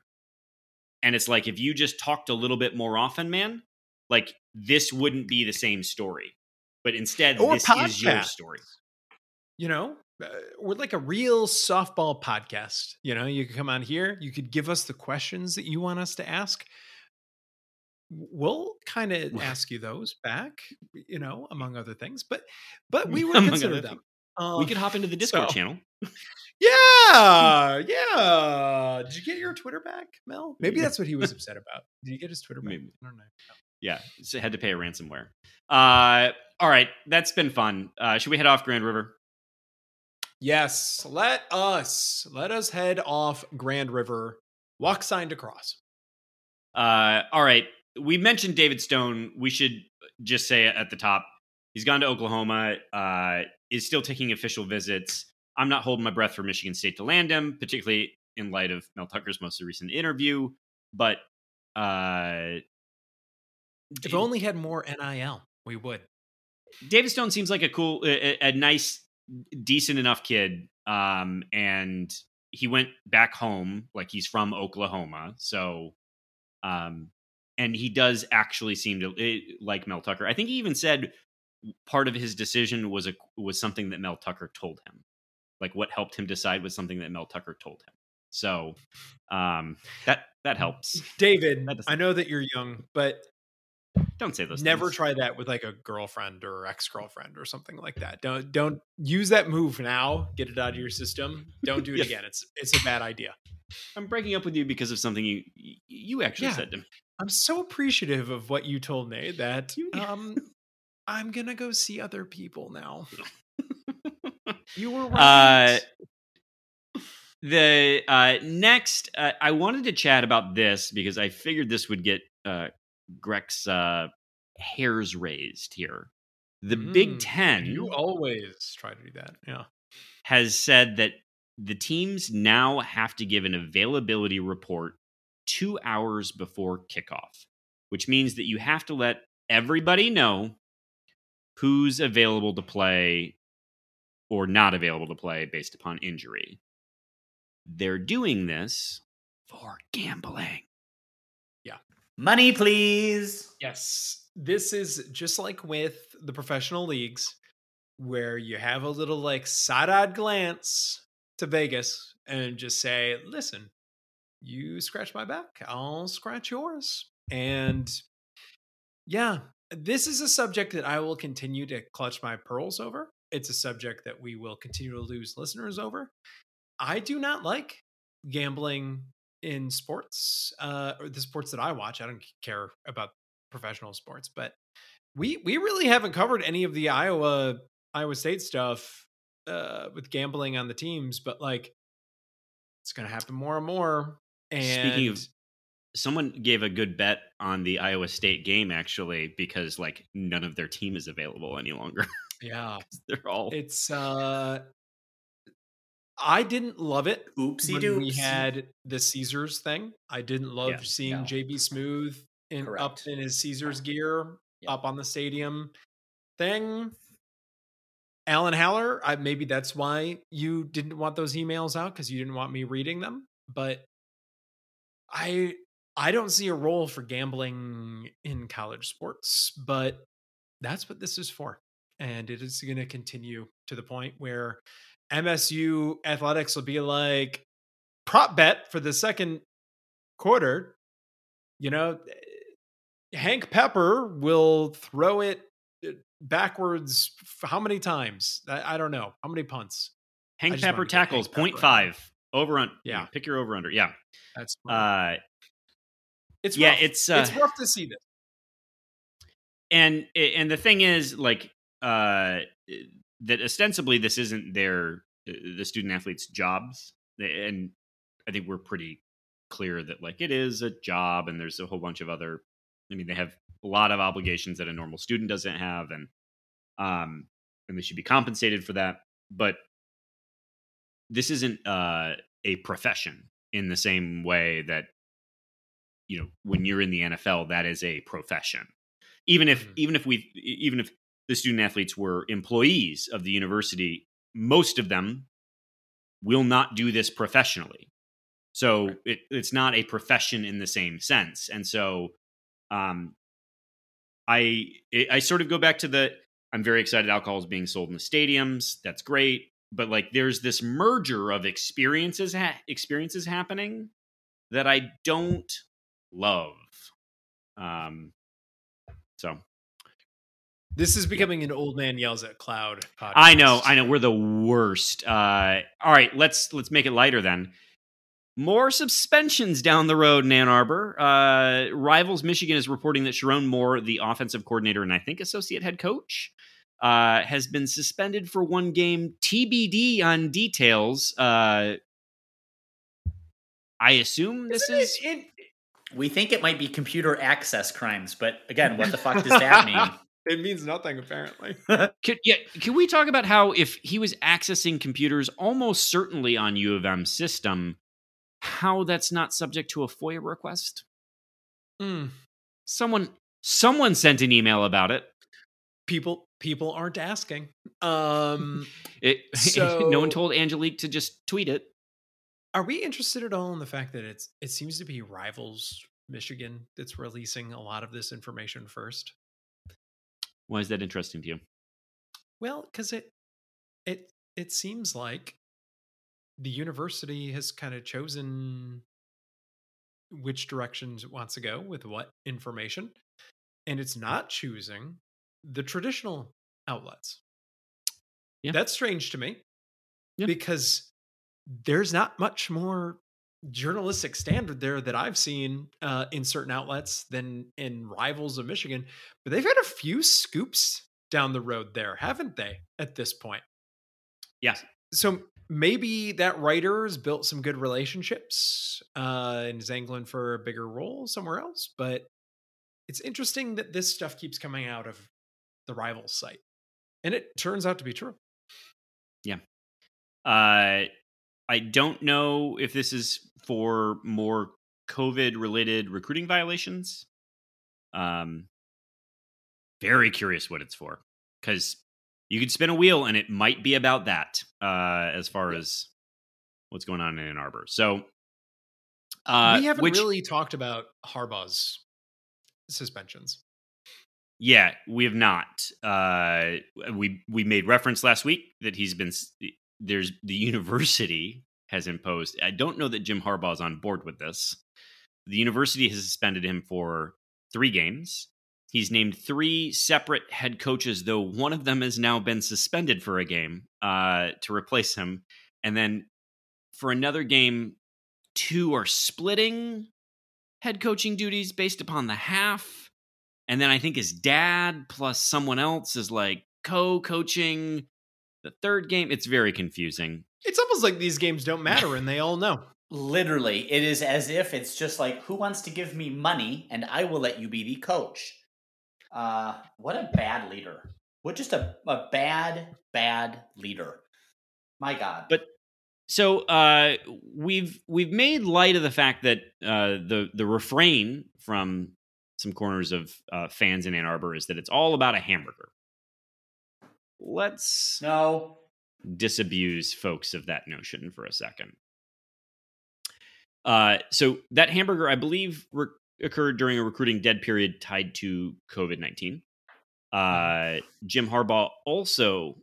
And it's like if you just talked a little bit more often, man, like this wouldn't be the same story. But instead, or this podcast. is your story. You know, uh, we're like a real softball podcast. You know, you could come on here, you could give us the questions that you want us to ask we'll kind of ask you those back you know among other things but but we would consider them Um, we could hop into the Discord so- channel. Yeah, yeah. Did you get your Twitter back, Mel? Maybe that's what he was upset about. Did you get his Twitter back? Maybe. I don't know. Yeah, so had to pay a ransomware. Uh, all right, that's been fun. Uh, should we head off Grand River? Yes, let us let us head off Grand River. Walk sign to cross. Uh, all right, we mentioned David Stone. We should just say at the top. He's gone to Oklahoma. Uh, is still taking official visits. I'm not holding my breath for Michigan State to land him, particularly in light of Mel Tucker's most recent interview. But uh, If only had more NIL, we would. David Stone seems like a cool, a, a nice, decent enough kid. Um, and he went back home, like he's from Oklahoma. So, um, and he does actually seem to eh, like Mel Tucker. I think he even said part of his decision was a was something that Mel Tucker told him. Like what helped him decide was something that Mel Tucker told him. So, um, that that helps. David, That I know that you're young, but Don't say those. never things. try that with like a girlfriend or ex-girlfriend or something like that. Don't don't use that move now. Get it out of your system. Don't do it Yeah. again. It's it's a bad idea. I'm breaking up with you because of something you you actually Yeah. said to me. I'm so appreciative of what you told me that um I'm gonna go see other people now. You were Uh, right. the uh, next, uh, I wanted to chat about this because I figured this would get uh, Greg's uh, hairs raised here. The Big Mm, Ten you always try to do that. Yeah. has said that the teams now have to give an availability report two hours before kickoff, which means that you have to let everybody know who's available to play or not available to play based upon injury. They're doing this for gambling. Yeah. Money, please. Yes. This is just like with the professional leagues where you have a little like side-eyed glance to Vegas and just say, listen, you scratch my back, I'll scratch yours. And yeah, this is a subject that I will continue to clutch my pearls over. It's a subject that we will continue to lose listeners over. I do not like gambling in sports, uh, or the sports that I watch. I don't care about professional sports, but we we really haven't covered any of the Iowa Iowa State stuff uh, with gambling on the teams. But like, it's going to happen more and more. And Speaking of Someone gave a good bet on the Iowa State game actually because like none of their team is available any longer. yeah, They're all it's uh, I didn't love it Oopsie when doops. we had the Caesars thing. I didn't love Yeah, seeing no. JB Smoove in up in his Caesars gear Yeah. up on the stadium thing. Alan Haller, I, maybe that's why you didn't want those emails out because you didn't want me reading them. But I I don't see a role for gambling in college sports, but that's what this is for. And it is going to continue to the point where MSU athletics will be like prop bet for the second quarter. You know, Hank Pepper will throw it uh, backwards. How many times? I, I don't know. How many punts? Hank Pepper wanted to get Hank tackles Pepper point five over on Yeah. pick your over under yeah That's uh it's yeah, rough. it's, uh, it's rough to see this. and and the thing is like uh that ostensibly this isn't their uh, the student athletes jobs and i think we're pretty clear that like it is a job and there's a whole bunch of other i mean they have a lot of obligations that a normal student doesn't have and um and they should be compensated for that but this isn't uh a profession in the same way that you know when you're in the NFL that is a profession. Even if Mhm. even if we even if the student athletes were employees of the university most of them will not do this professionally. So Right. it, it's not a profession in the same sense. And so um i i sort of go back to the i'm very excited alcohol is being sold in the stadiums. That's great. But like there's this merger of experiences ha- experiences happening that i don't love um so This is becoming an old man yells at cloud. Podcast. I know, I know. We're the worst. Uh, all right, let's let's make it lighter then. More suspensions down the road in Ann Arbor. Uh, Rivals Michigan is reporting that Sherrone Moore, the offensive coordinator and I think associate head coach, uh, has been suspended for one game. TBD on details. Uh, I assume this Isn't is. it, it, We think it might be computer access crimes, but again, what the fuck does that mean? it means nothing apparently. Could, yeah, can we talk about how if he was accessing computers almost certainly on U of M system, how that's not subject to a FOIA request? Mm. Someone someone sent an email about it. People people aren't asking. Um, It So- no one told Angelique to just tweet it. Are we interested at all in the fact that it's it seems to be rivals Michigan that's releasing a lot of this information first? Why is that interesting to you? Well, because it it it seems like the university has kind of chosen which directions it wants to go with what information, and it's not choosing the traditional outlets. Yeah. That's strange to me. Yeah. Because there's not much more journalistic standard there that I've seen uh, in certain outlets than in rivals of Michigan. But they've had a few scoops down the road there, haven't they? At this point, Yes. so maybe that writer has built some good relationships uh, and is angling for a bigger role somewhere else. But it's interesting that this stuff keeps coming out of the rival site, and it turns out to be true. Yeah. Uh, I don't know if this is for more COVID related recruiting violations. Um, very curious what it's for because you could spin a wheel and it might be about that uh, as far as what's going on in Ann Arbor. So, uh, we haven't which, really talked about Harbaugh's suspensions. Yeah, we have not. Uh, we we made reference last week that he's been there's the university has imposed. I don't know that Jim Harbaugh is on board with this. The university has suspended him for three games. He's named three separate head coaches, though one of them has now been suspended for a game uh, to replace him. And then for another game, two are splitting head coaching duties based upon the half. And then I think his dad plus someone else is like co coaching the third game. It's very confusing. It's almost like these games don't matter, and they all know. Literally, it is as if it's just like, who wants to give me money and I will let you be the coach. Uh, what a bad leader. What just a, a bad, bad leader. My God. But so uh, we've we've made light of the fact that uh, the the refrain from some corners of uh, fans in Ann Arbor is that it's all about a hamburger. Let's no. disabuse folks of that notion for a second. Uh, so that hamburger, I believe, re- occurred during a recruiting dead period tied to COVID nineteen. Uh, Jim Harbaugh also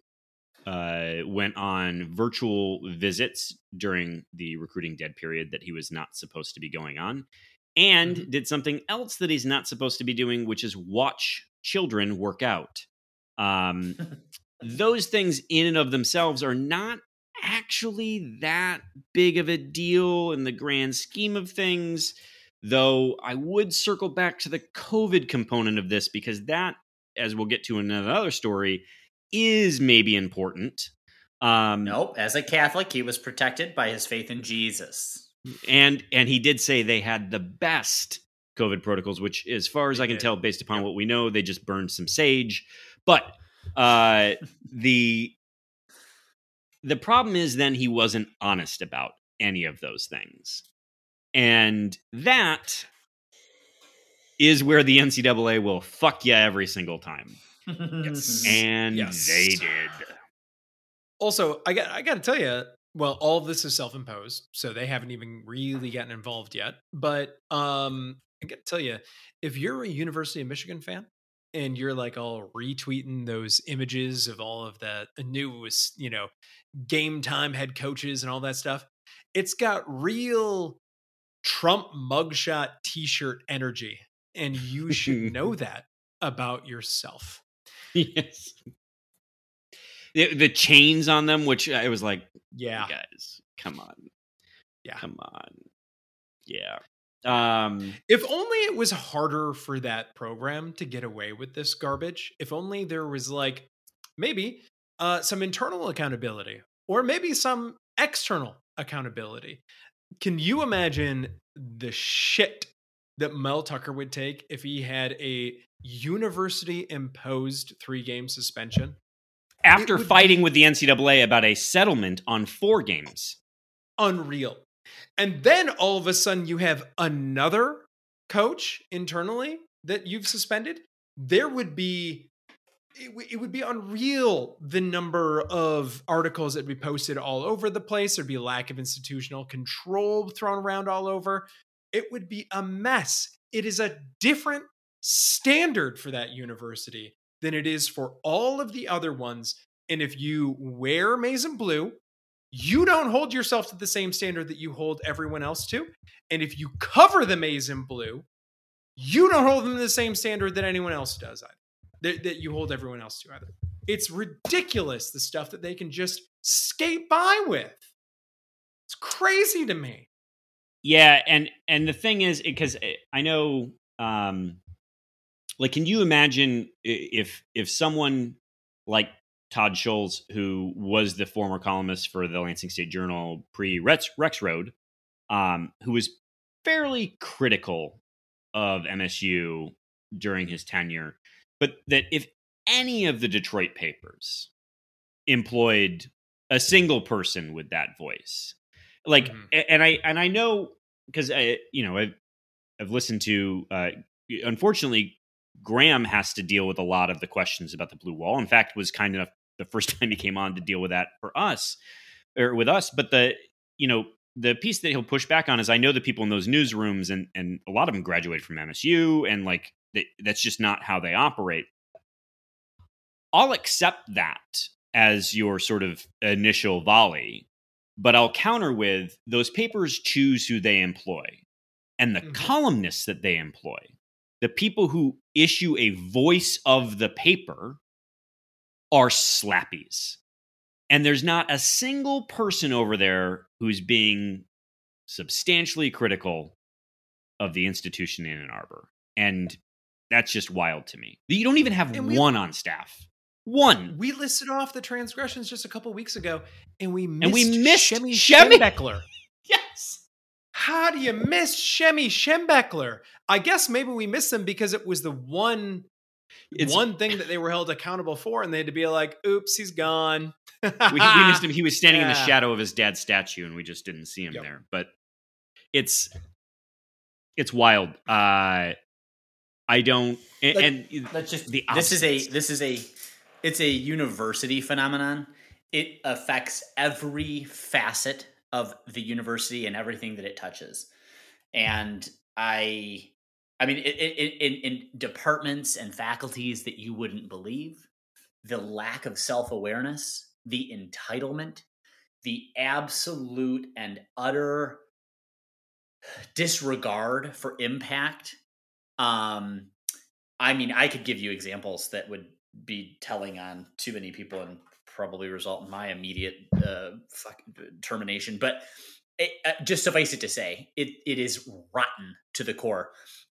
uh, went on virtual visits during the recruiting dead period that he was not supposed to be going on, and did something else that he's not supposed to be doing, which is watch children work out. Um, those things in and of themselves are not actually that big of a deal in the grand scheme of things though i would circle back to the covid component of this because that as we'll get to in another story is maybe important um Nope. As a Catholic, he was protected by his faith in Jesus. and and he did say they had the best covid protocols which as far as i can tell based upon what we know they just burned some sage but uh the the problem is then he wasn't honest about any of those things and that is where the ncaa will fuck you every single time Yes. and Yes. they did Also, I got I got to tell you, well, all of this is self-imposed, so they haven't even really gotten involved yet. But um, I got to tell you, if you're a University of Michigan fan and you're like all retweeting those images of all of the newest, you know, game time head coaches and all that stuff, it's got real Trump mugshot T-shirt energy, and you should know that about yourself. yes. The, the chains on them, which I was like, Yeah. guys, come on. Yeah. Come on. Yeah. Um, If only it was harder for that program to get away with this garbage. If only there was like maybe uh, some internal accountability or maybe some external accountability. Can you imagine the shit that Mel Tucker would take if he had a university imposed three game suspension? after fighting be- with the NCAA about a settlement on four games. Unreal. And then all of a sudden you have another coach internally that you've suspended. There would be it, w- it would be unreal the number of articles that would be posted all over the place. There'd be lack of institutional control thrown around all over. It would be a mess. It is a different standard for that university than it is for all of the other ones. And if you wear maize and blue, you don't hold yourself to the same standard that you hold everyone else to. And if you cover the maize in blue, you don't hold them to the same standard that anyone else does either. That, that you hold everyone else to either. It's ridiculous the stuff that they can just skate by with. It's crazy to me. Yeah, and and the thing is because I know um like can you imagine if if someone like Todd Scholes who was the former columnist for the Lansing State Journal pre Rex Road um who was fairly critical of MSU during his tenure but that if any of the Detroit papers employed a single person with that voice like Mhm. and i and i know because i you know i've i've listened to uh unfortunately graham has to deal with a lot of the questions about the blue wall. In fact was kind enough the first time he came on to deal with that for us or with us. But the you know the piece that he'll push back on is i know the people in those newsrooms and and a lot of them graduated from msu and like they, that's just not how they operate. I'll accept that as your sort of initial volley but I'll counter with those papers choose who they employ and the Mhm. columnists that they employ, the people who issue a voice of the paper are slappies. And there's not a single person over there who's being substantially critical of the institution in Ann Arbor. And that's just wild to me. You don't even have we- one on staff. One. We listed off the transgressions just a couple weeks ago, and we missed And we missed Shemy Shemy. Schembechler. Yes. How do you miss Shemy Schembechler? I guess maybe we missed him because it was the one It's- one thing that they were held accountable for, and they had to be like, "Oops, he's gone." we, we missed him. He was standing in the shadow of his dad's statue, and we just didn't see him Yep. there. But it's it's wild. Uh, I don't. And, Like, and Let's just. the this is a. This is a. It's a university phenomenon. It affects every facet of the university and everything that it touches. And I, I mean, it, it, in, in departments and faculties that you wouldn't believe, the lack of self awareness, the entitlement, the absolute and utter disregard for impact. Um, I mean, I could give you examples that would be telling on too many people and probably result in my immediate uh, termination. But it, uh, just suffice it to say, it it is rotten to the core,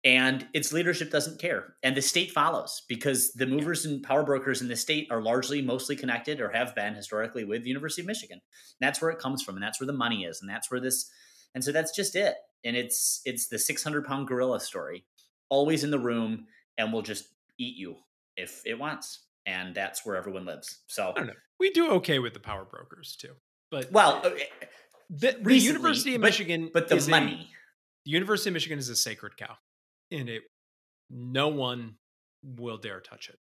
and its leadership doesn't care, and the state follows because the movers and power brokers in the state are largely, mostly connected or have been historically with the University of Michigan. And that's where it comes from, and that's where the money is, and that's where this, and so that's just it. And it's it's the six hundred pound gorilla story, always in the room, and will just eat you if it wants, and that's where everyone lives. So, I don't know. We do okay with the power brokers too, but well, uh, the, the recently, University of but- Michigan, but the is a- money. the University of Michigan is a sacred cow, and it no one will dare touch it.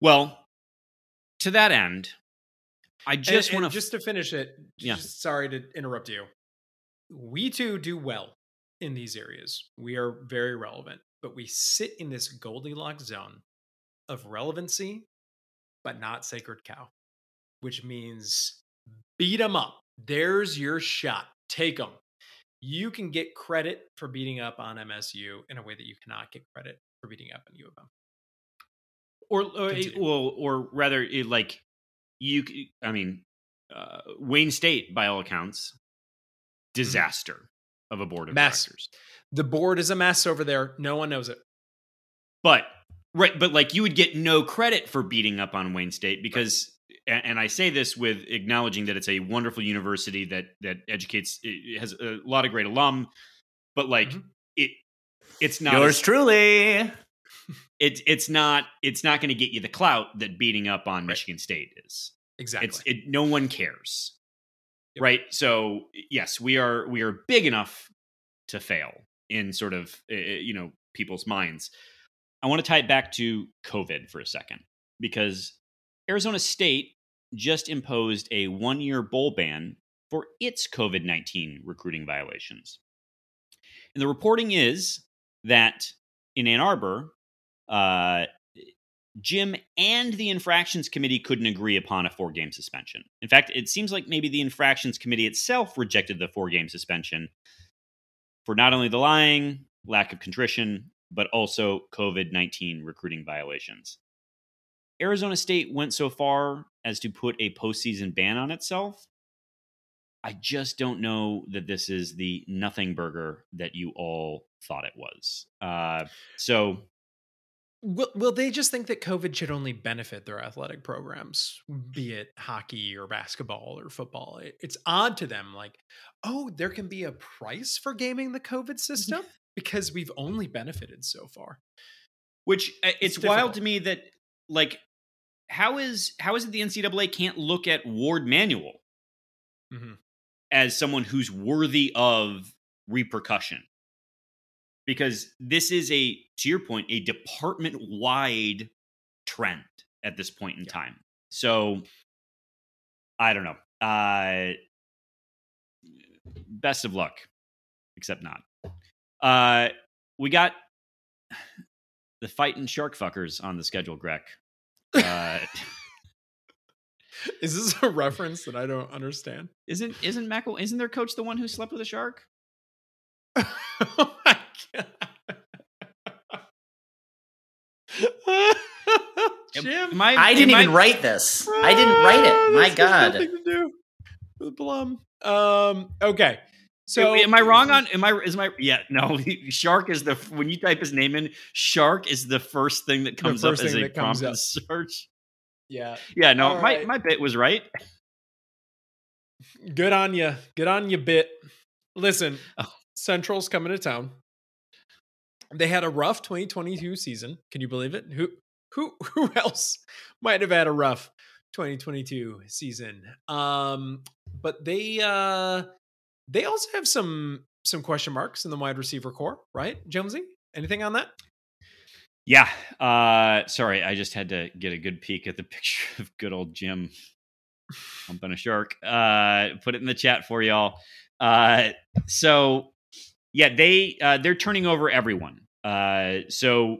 well, to that end, I just want to just to finish it. Yeah. just- sorry to interrupt you. We too do well in these areas. We are very relevant, but we sit in this Goldilocks zone of relevancy, but not sacred cow, which means beat them up. There's your shot. Take them. You can get credit for beating up on MSU in a way that you cannot get credit for beating up on U of M. or, or well, or rather, it, like you. I mean, uh, Wayne State, by all accounts, Mm-hmm. disaster of a board of Mess. directors. The board is a mess over there. No one knows it. But right, but like you would get no credit for beating up on Wayne State because, and, and I say this with acknowledging that it's a wonderful university that that educates, it has a lot of great alum, but like Mhm. it, it's not Yours as- truly. it's it's not it's not going to get you the clout that beating up on Right. Michigan State is. Exactly. It's it, no one cares, Yep. right? So yes, we are we are big enough to fail in sort of uh, you know people's minds. I want to tie it back to COVID for a second because Arizona State just imposed a one year bowl ban for its COVID nineteen recruiting violations, and the reporting is that in Ann Arbor. Uh, Jim and the infractions committee couldn't agree upon a four game suspension. In fact, it seems like maybe the infractions committee itself rejected the four game suspension for not only the lying, lack of contrition, but also COVID 19 recruiting violations. Arizona State went so far as to put a postseason ban on itself. I just don't know that this is the nothing burger that you all thought it was. Uh, so Will, will they just think that COVID should only benefit their athletic programs, be it hockey or basketball or football? It- it's odd to them, like, oh, there can be a price for gaming the COVID system because we've only benefited so far. Which uh, it's, It's wild difficult. to me that like how is how is it the NCAA can't look at Warde Manuel Mhm. as someone who's worthy of repercussion? Because this is a to your point a department wide trend at this point in Yeah. time. So I don't know. Uh best of luck. Except not. Uh we got the fighting shark fuckers on the schedule, Greg. Uh, Is this a reference that I don't understand? isn't isn't Mackle isn't their coach the one who slept with a shark? oh my god. Jim, Am I, I didn't am even write this. I didn't write it. My God. nothing to do with Blum. Um. Okay. So am I wrong on? Am I? Is my? Yeah. No. Shark is the when you type his name in. Shark is the first thing that comes up as a prompt in search. Yeah. Yeah. No. All my right. my bit was right. Good on you. Good on you, bit. Listen, Oh. Central's coming to town. They had a rough 2022 season. Can you believe it? Who who who else might have had a rough 2022 season? Um, but they uh they also have some some question marks in the wide receiver core, right? Jonesy, anything on that? Yeah. Uh, sorry, I just had to get a good peek at the picture of good old Jim humping a shark. Uh, put it in the chat for y'all. Uh, so yeah, they uh, they're turning over everyone. Uh, so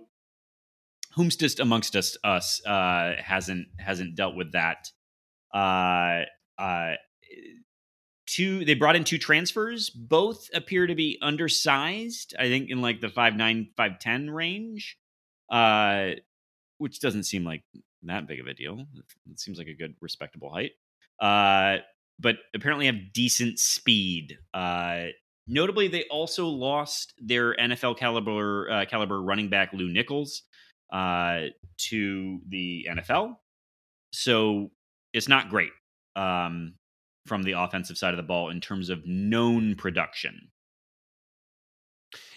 whomst amongst us us uh, hasn't hasn't dealt with that. Uh, uh, two they brought in two transfers. Both appear to be undersized. I think in like the five nine five ten range uh, which doesn't seem like that big of a deal. It seems like a good, respectable height. Uh, but apparently have decent speed. Uh, notably, they also lost their NFL caliber uh, caliber running back Lew Nichols uh, to the NFL, so it's not great um, from the offensive side of the ball in terms of known production.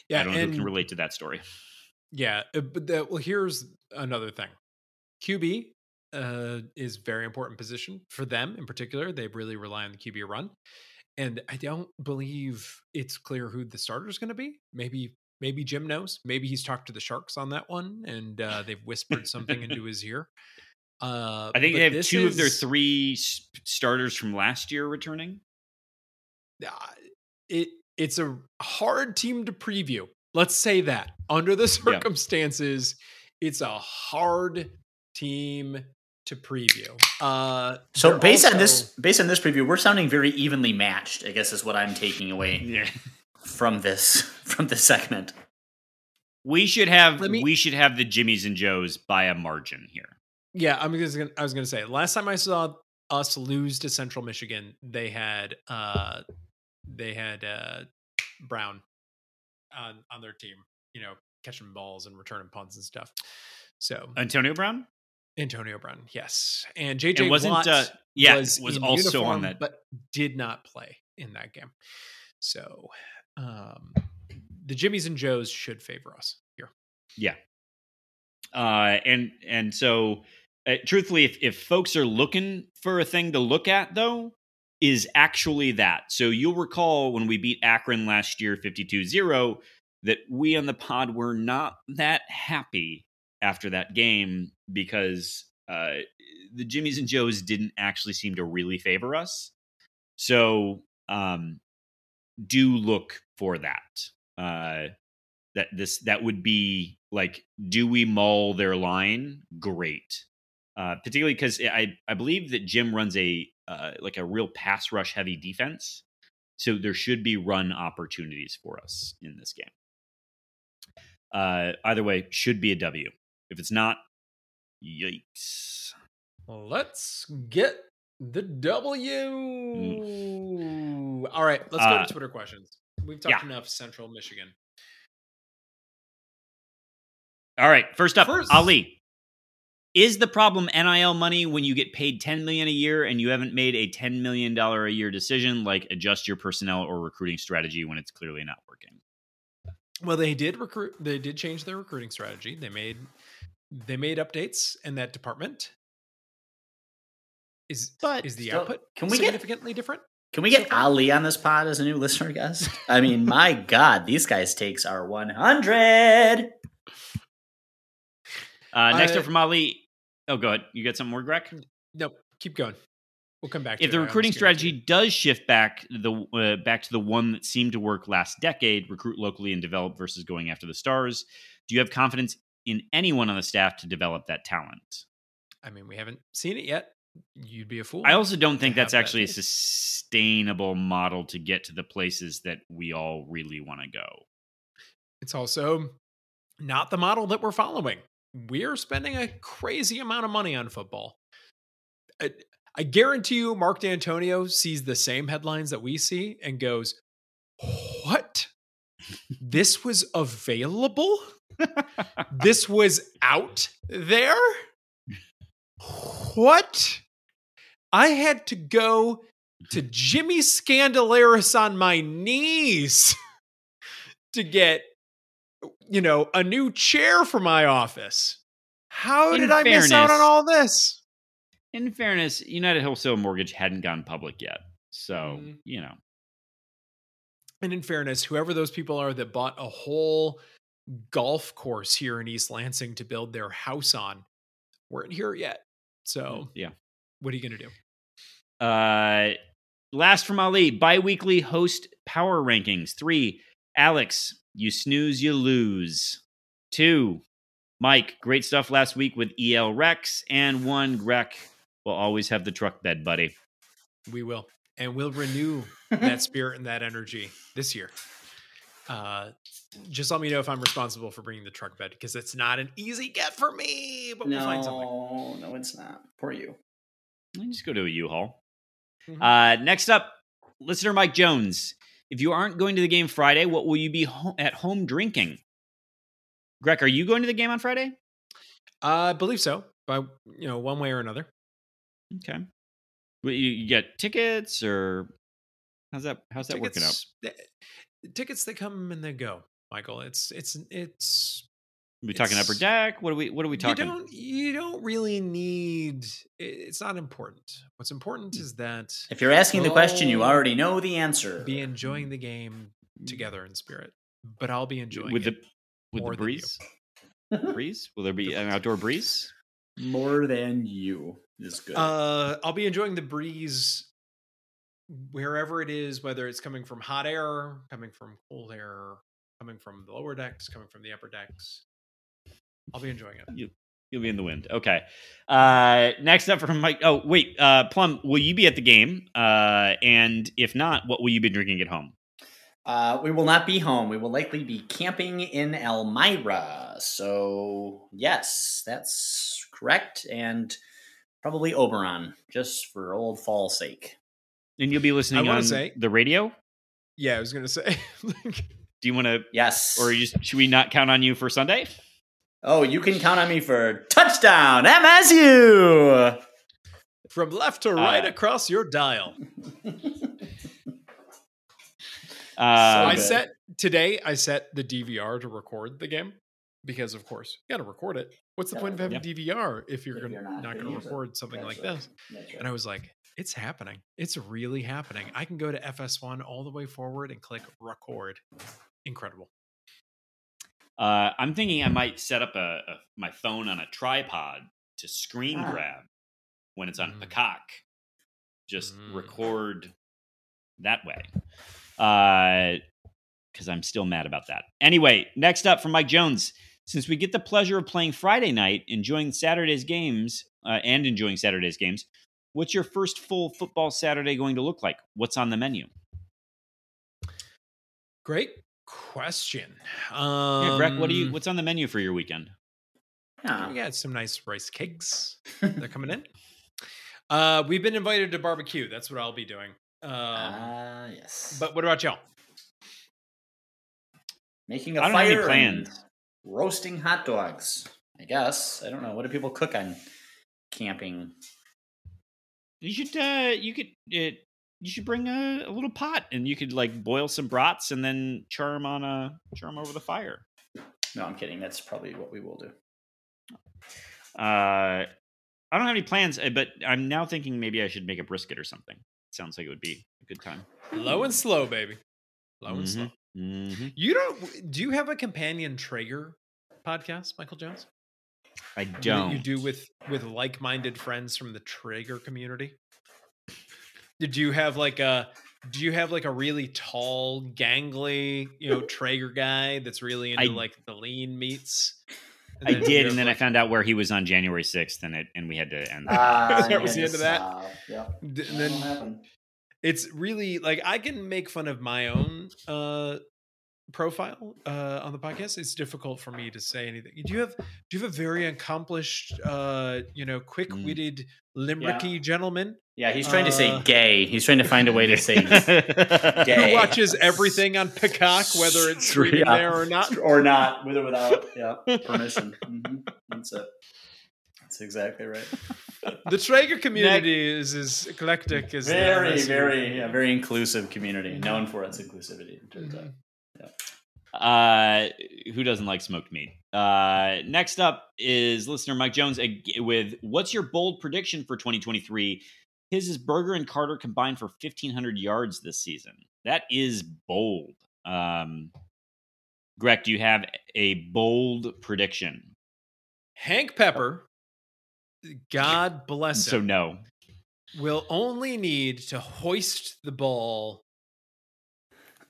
Yeah, I don't know who can relate to that story. Yeah, uh, but the, well, here's another thing. QB uh, is very important position for them in particular. They really rely on the QB run, and I don't believe it's clear who the starter is going to be. Maybe maybe Jim knows. Maybe he's talked to the Sharks on that one, and uh, they've whispered something into his ear. Uh, I think they have this two of their three starters from last year returning. uh, it it's a hard team to preview. Let's say that under the circumstances, it's a hard team to preview. Uh, So they're based on this, based on this preview, we're sounding very evenly matched. I guess is what I'm taking away Yeah. from this from this segment. We should have me- we should have the Jimmies and Joes by a margin here. Yeah, I'm just gonna, I was going to say last time I saw us lose to Central Michigan, they had uh they had uh Brown on on their team, you know, catching balls and returning punts and stuff. So Antonio Brown? Antonio Brown, yes, and JJ wasn't Watt uh, yeah, was, was also uniform, on that. but did not play in that game. So um the Jimmies and Joes should favor us here. Yeah. Uh, and and so, uh, truthfully, if if folks are looking for a thing to look at, though, is actually that. So you'll recall when we beat Akron last year, 52-0, that we on the pod were not that happy after that game because uh, the Jimmies and Joes didn't actually seem to really favor us. So um, do look for that. Uh, that this that would be like do we mull their line great uh particularly because i i believe that jim runs a uh like a real pass rush heavy defense so there should be run opportunities for us in this game uh either way should be a w if it's not yikes Let's get the W. All right, let's go Mm. Uh, to Twitter questions. We've talked yeah. enough Central Michigan. all right first up First- ali is the problem nil money when you get paid 10 million a year and you haven't made a 10 million dollar a year decision like adjust your personnel or recruiting strategy when it's clearly not working Well, they did recruit. They did change their recruiting strategy. They made they made updates in that department. Is But is the still- output can we get- significantly different? Can we get Ali on this pod as a new listener guest? I mean, my God, these guys' takes are 100. Uh, next Uh, up from Ali. Oh, go ahead. You got something more, Greg? Nope. Keep going. We'll come back. If the recruiting strategy does shift back the uh, back to the one that seemed to work last decade, recruit locally and develop versus going after the stars, do you have confidence in anyone on the staff to develop that talent? I mean, we haven't seen it yet. You'd be a fool. I also don't think that's have that actually a sustainable model to get to the places that we all really want to go. It's also not the model that we're following. We're spending a crazy amount of money on football. I, I guarantee you, Mark Dantonio sees the same headlines that we see and goes, What? this was available? this was out there? What? I had to go to Jimmy Scandalaris on my knees to get you know, a new chair for my office. How In did I miss out on all this? In fairness, United Wholesale Mortgage hadn't gone public yet. So, Mhm. you know. And in fairness, whoever those people are that bought a whole golf course here in East Lansing to build their house on weren't here yet. So, Yeah. what are you going to do? Uh, last from Ali, biweekly host power rankings. Three, Alex, you snooze, you lose. Two, Mike, great stuff last week with EL Rex. And one, Greg, will always have the truck bed, buddy. We will. And we'll renew that spirit and that energy this year. Uh, just let me know if I'm responsible for bringing the truck bed because it's not an easy get for me, but we'll find something. No, no, it's not. For you. You Just go to a U-Haul. Mhm. Uh, next up, listener Mike Jones. If you aren't going to the game Friday, what will you be ho- at home drinking? Greg, are you going to the game on Friday? I believe so, by you know, one way or another. Okay. Well, you, you get tickets or how's that? How's that working out? Tickets- th- Tickets they come and they go, Michael. It's it's it's we talking upper deck? What are we? What are we talking? you don't you don't really need. It's not important. What's important is that If you're asking the question, you already know the answer. be enjoying the game together in spirit. But I'll be enjoying with it. the with more the breeze. breeze? Will there be an outdoor breeze? More than you is good. Uh, I'll be enjoying the breeze wherever it is, whether it's coming from hot air, coming from cold air, coming from the lower decks, coming from the upper decks. I'll be enjoying it. You'll be in the wind. Okay. Uh, next up from Mike. Oh wait, uh, Plum, will you be at the game? Uh, and if not, what will you be drinking at home? Uh, we will not be home. We will likely be camping in Elmira. So yes, that's correct, and probably Oberon, just for old fall's sake. And you'll be listening wanna on say- the radio. Yeah, I was gonna say. like, Do you want to, Yes. or you should we not count on you for Sunday? Oh, you can count on me for touchdown MSU. from left to right Uh, across your dial. Uh, I set today. I set the DVR to record the game because, of course, you got to record it. What's the Yeah, point of having yep. DVR if you're, If gonna, you're not, not going gonna to use it. record something That's like right. this? Right. And I was like, it's happening. It's really happening. I can go to FS1 all the way forward and click record. Incredible. Uh, I'm thinking I might set up a, a my phone on a tripod to screen Ah. grab when it's on Mm. Peacock. Just Mm. record that way. Because I'm still mad about that. Anyway, next up from Mike Jones. Since we get the pleasure of playing Friday night, enjoying Saturday's games, uh, and enjoying Saturday's games, what's your first full football Saturday going to look like? What's on the menu? Great question. Um, Yeah, Greg, what do you? What's on the menu for your weekend? Yeah. We got some nice rice cakes. They're coming in. Uh, we've been invited to barbecue. That's what I'll be doing. Um, Ah, yes. but what about y'all? making a I don't have any fire and plans. roasting hot dogs. I guess. I don't know. What do people cook on camping? You should. Uh, you could. It, you should bring a, a little pot, and you could like boil some brats, and then char them on a char 'em over the fire. No, I'm kidding. That's probably what we will do. Uh, I don't have any plans, uh, but I'm now thinking maybe I should make a brisket or something. Sounds like it would be a good time. Low and slow, baby. Low and Mhm. slow. hmm You don't? Do you have a companion Traeger podcast, Michael Jones? I don't. you do with with like-minded friends from the Traeger community? Did you have like a? Do you have like a really tall, gangly, you know, Traeger guy that's really into I- like the lean meats? I then you did, have, and then I found out where he was on January 6th, and it and we had to end. Ah, That was the end of that? uh, yeah. D- then it's really like I can make fun of my own uh profile uh on the podcast. It's difficult for me to say anything. Do you have do you have a very accomplished uh you know quick-witted limericky gentleman Yeah, he's trying to say Uh, gay. He's trying to find a way to say. Gay. who watches everything on Peacock whether it's streaming Yeah. there or not? or not, with or without yeah permission. Mhm. That's it. That's exactly right. The Traeger community is as eclectic as Very, MSU. very, yeah, very inclusive community, known for its inclusivity. It turns out. Uh, who doesn't like smoked meat? Uh, next up is listener Mike Jones with what's your bold prediction for 2023? His is Berger and Carter combined for 1,500 yards this season. That is bold. Um, Greg, do you have a bold prediction? Hank Pepper, God bless him. So him, no. will only need to hoist the ball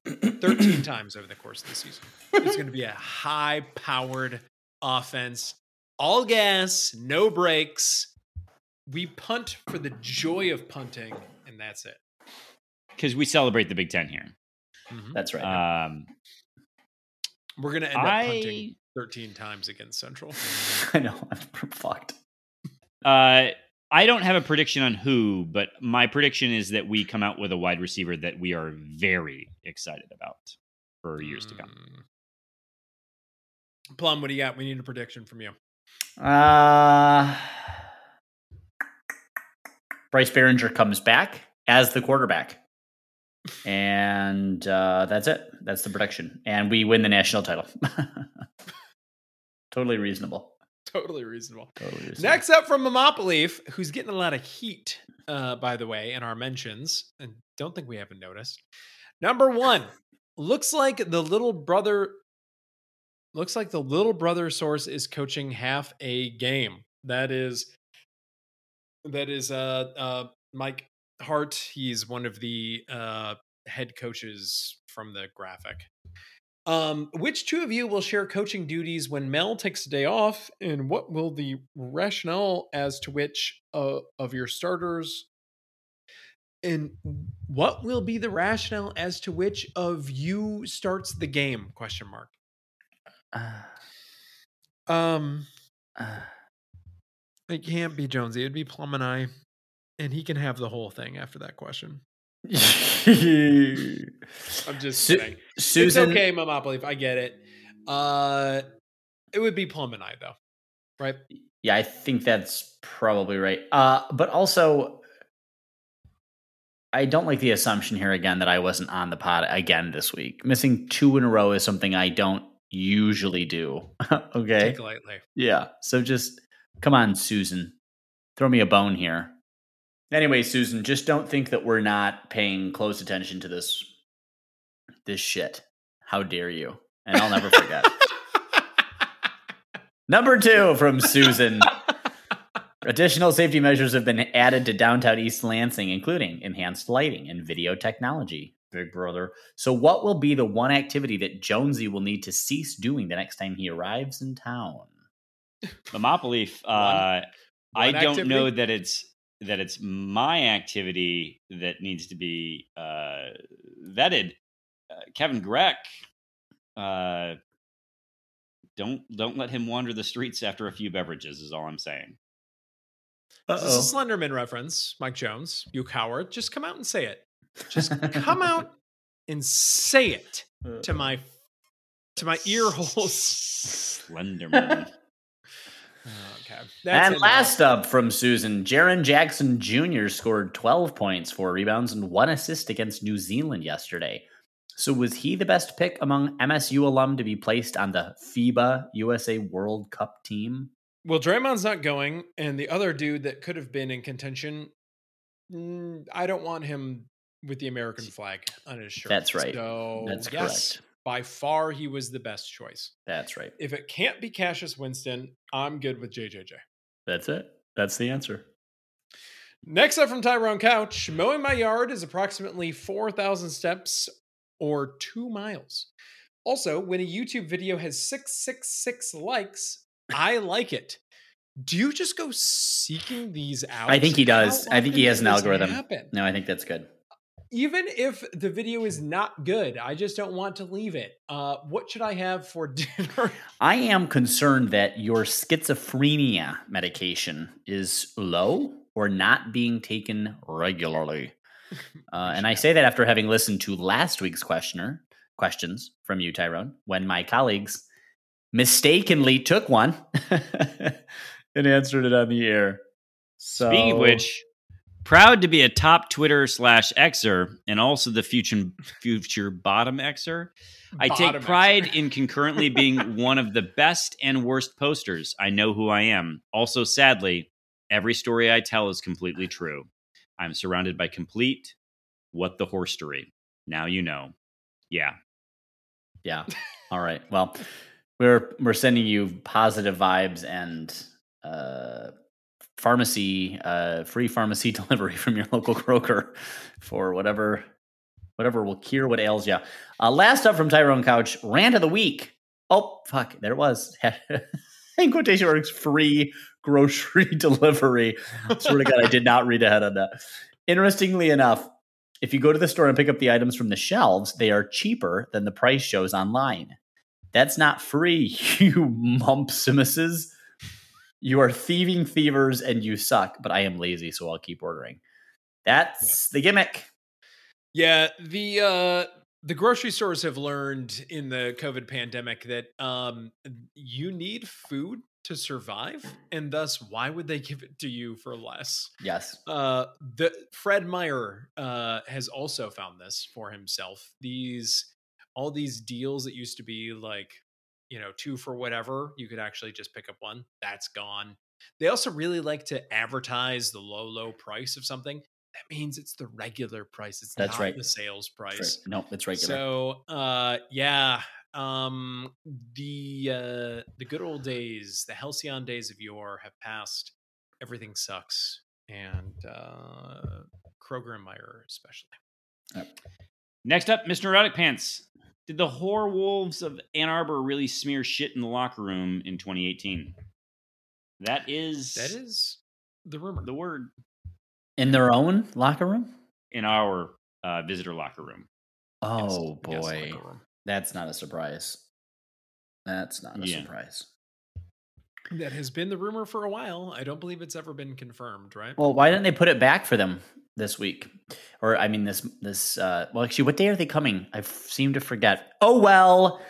13 times over the course of the season. It's going to be a high powered offense, all gas, no brakes. We punt for the joy of punting, and that's it. Because we celebrate the Big Ten here. Mhm. That's right. Um, We're going to end up punting 13 times against Central. I know. I'm fucked. Uh, I don't have a prediction on who, but my prediction is that we come out with a wide receiver that we are very excited about for years to come. Mm. Plum, what do you got? We need a prediction from you. Uh, Bryce Baringer comes back as the quarterback. And uh, that's it. That's the prediction. And we win the national title. totally reasonable. Totally reasonable. Totally reasonable. Next up from Leaf, who's getting a lot of heat, uh, by the way, in our mentions, and don't think we haven't noticed. Number one, looks like the little brother. Looks like the little brother source is coaching half a game. That is, that is uh, uh, Mike Hart. He's one of the uh, head coaches from the graphic. Um, which two of you will share coaching duties when Mel takes a day off, and what will the rationale as to which uh, of your starters And what will be the rationale as to which of you starts the game? Question mark. Uh, Um, uh, it can't be Jonesy. It'd be Plum and I, and he can have the whole thing after that question. I'm just Su- kidding. Susan, It's okay, Mama Leaf. I get it. Uh, it would be Plum and I though, right? Yeah, I think that's probably right. Uh, but also, I don't like the assumption here again that I wasn't on the pod again this week. Missing two in a row is something I don't usually do. okay. Take lightly. Yeah. So just come on, Susan. Throw me a bone here. Anyway, Susan, just don't think that we're not paying close attention to this this shit. How dare you? And I'll never forget. Number two from Susan. Additional safety measures have been added to downtown East Lansing, including enhanced lighting and video technology. Big brother. So, what will be the one activity that Jonesy will need to cease doing the next time he arrives in town? Monopoly. Uh, I one don't know that it's that it's my activity that needs to be uh, vetted. Uh, Kevin Greck. Uh, don't don't let him wander the streets after a few beverages. Is all I'm saying. This is a Slenderman reference, Mike Jones. You coward. Just come out and say it. Just come out and say it to my to my ear holes. Slenderman. Okay. and it last up from Susan, Jaren Jackson Jr. scored 12 points, four rebounds, and one assist against New Zealand yesterday. So was he the best pick among MSU alum to be placed on the FIBA USA World Cup team? Well, Draymond's not going, and the other dude that could have been in contention, mm, I don't want him with the American flag on his shirt. That's right. So That's yes, correct. By far he was the best choice. That's right. If it can't be Cassius Winston, I'm good with JJJ. That's it. That's the answer. Next up from Tyrone Couch, mowing my yard is approximately 4,000 steps or two miles. Also, when a YouTube video has 666 likes, I like it. Do you just go seeking these out? I think he does. I think he has an algorithm. happen? No, I think that's good. Even if the video is not good, I just don't want to leave it. Uh, what should I have for dinner? I am concerned that your schizophrenia medication is low or not being taken regularly. Uh, and I say that after having listened to last week's questioner questions from you, Tyrone, when my colleagues mistakenly took one and answered it on the air. So, Speaking of which, proud to be a top Twitter slash Xer and also the future future bottom Xer. I take pride extra. in concurrently being one of the best and worst posters. I know who I am. Also, sadly, every story I tell is completely true. I'm surrounded by complete what the horstory. Now you know. Yeah. Yeah. All right. Well, we're we're sending you positive vibes and uh, pharmacy, uh, free pharmacy delivery from your local Kroger for whatever whatever will cure what ails you. Uh, last up from Tyrone Couch, rant of the week. Oh fuck, there it was. In quotation marks, free grocery delivery. Swear to God, I did not read ahead on that. Interestingly enough, if you go to the store and pick up the items from the shelves, they are cheaper than the price shows online. That's not free, you mumpsimuses. You are thieving thievers and you suck, but I am lazy, so I'll keep ordering. That's the gimmick. Yeah, the uh the grocery stores have learned in the COVID pandemic that um you need food to survive, and thus why would they give it to you for less? Yes. Uh the Fred Meyer uh has also found this for himself. These all these deals that used to be like, you know, two for whatever, you could actually just pick up one. That's gone. They also really like to advertise the low, low price of something. That means it's the regular price. It's That's not right. the sales That's price. right. No, it's regular. So uh yeah. Um the uh the good old days, the halcyon days of yore have passed. Everything sucks. And uh Kroger and Meyer especially. Next up, Mr. Erotic Pants. Did the whore wolves of Ann Arbor really smear shit in the locker room in 2018? That is That is the rumor. the word. In their own locker room? in our uh, visitor locker room. Oh Yes, boy, locker room. that's not a surprise. That's not a Yeah. surprise. That has been the rumor for a while. I don't believe it's ever been confirmed, right? Well, why didn't they put it back for them this week? Or I mean, this this. Uh, well, actually, what day are they coming? I f- seem to forget. Oh well.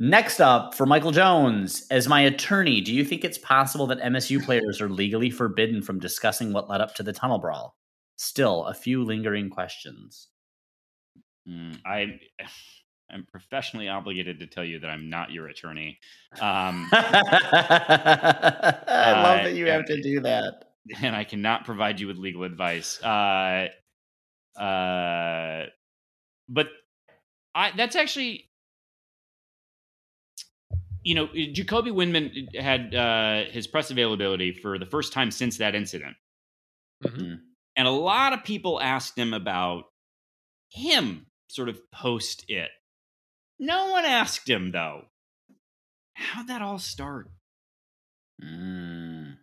Next up for Michael Jones as my attorney, do you think it's possible that MSU players are legally forbidden from discussing what led up to the tunnel brawl? Still, a few lingering questions. Mm, I I'm professionally obligated to tell you that I'm not your attorney. Um, I love Uh, that you yeah. have to do that. and I cannot provide you with legal advice. Uh, uh, but I that's actually, you know, Jacoby Windmon had uh, his press availability for the first time since that incident, Mhm. and a lot of people asked him about him, sort of post it. No one asked him though. How'd that all start? Mm.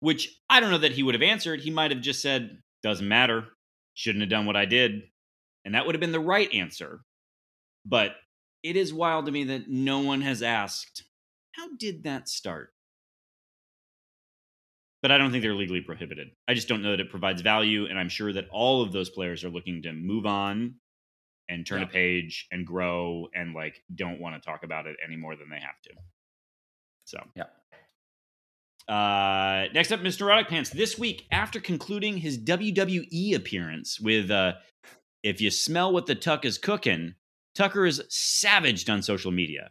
which I don't know that he would have answered. He might have just said, doesn't matter, shouldn't have done what I did. And that would have been the right answer. But it is wild to me that no one has asked, how did that start? But I don't think they're legally prohibited. I just don't know that it provides value. And I'm sure that all of those players are looking to move on and turn Yeah. a page and grow and like don't want to talk about it any more than they have to. So, Yeah. uh, next up, Mr. Erotic Pants. This week, after concluding his WWE appearance with uh, If You Smell What the Tuck is Cooking, Tucker is savaged on social media.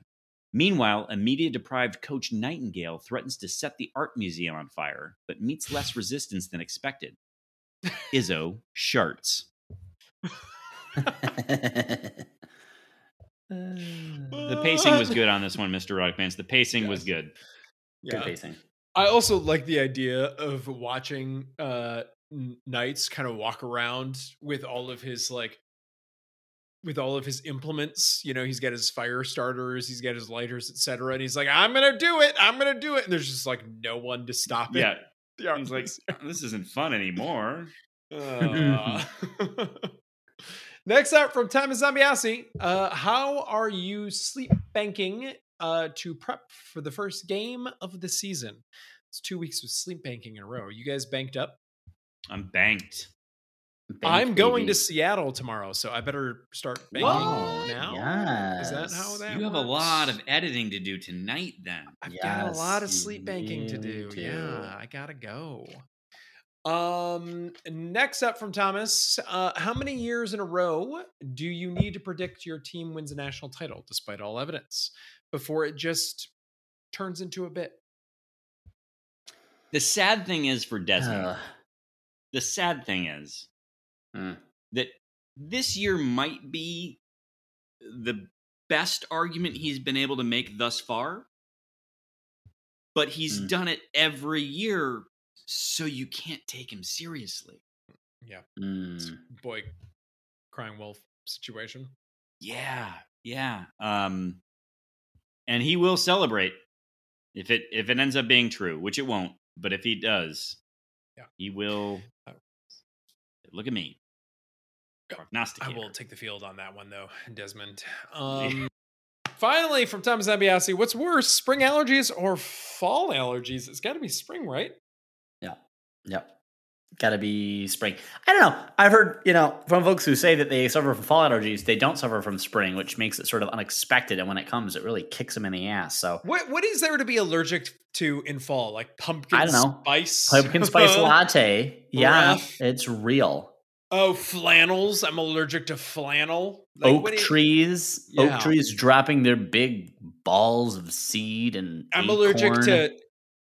Meanwhile, a media deprived Coach Nightingale threatens to set the art museum on fire, but meets less resistance than expected. Izzo sharts. The pacing was good on this one, Mr. Pants. The pacing was Yes. good. Good pacing. I also like the idea of watching uh Knights kind of walk around with all of his like with all of his implements. You know, he's got his fire starters, he's got his lighters, etc. And he's like, "I'm gonna do it! I'm gonna do it!" And there's just like no one to stop it. Yeah. Yeah, He's like, this isn't fun anymore. Uh. Next up from Thomas Zambiasi, uh, how are you sleep banking uh, to prep for the first game of the season? It's two weeks of sleep banking in a row. You guys banked up? I'm banked. Bank, I'm going to. Seattle tomorrow, so I better start banking Whoa, now. Is that how that you have a lot of editing to do tonight, then. I've got a lot of sleep banking to do. do. Yeah, I gotta go. Um, next up from Thomas, uh, how many years in a row do you need to predict your team wins a national title, despite all evidence, before it just turns into a bit? The sad thing is for Desmond, Ugh. the sad thing is Mm. that this year might be the best argument he's been able to make thus far. But he's Mm. done it every year, so you can't take him seriously. Yeah, Mm. boy, crying wolf situation. Yeah, yeah. Um, and he will celebrate if it if it ends up being true, which it won't. But if he does, Yeah. he will. Uh, Look at me, I will take the field on that one though, Desmond. Um, finally, from Thomas Zambiasi, what's worse, spring allergies or fall allergies? It's got to be spring, right? Yep. Gotta be spring. I don't know. I've heard, you know, from folks who say that they suffer from fall allergies, they don't suffer from spring, which makes it sort of unexpected. And when it comes, it really kicks them in the ass. So What what is there to be allergic to in fall? Like pumpkin I don't know. spice, pumpkin spice latte. Yeah, it's real. Oh, flannels. I'm allergic to flannel. Like, oak what you- trees. Yeah. Oak trees dropping their big balls of seed and I'm allergic to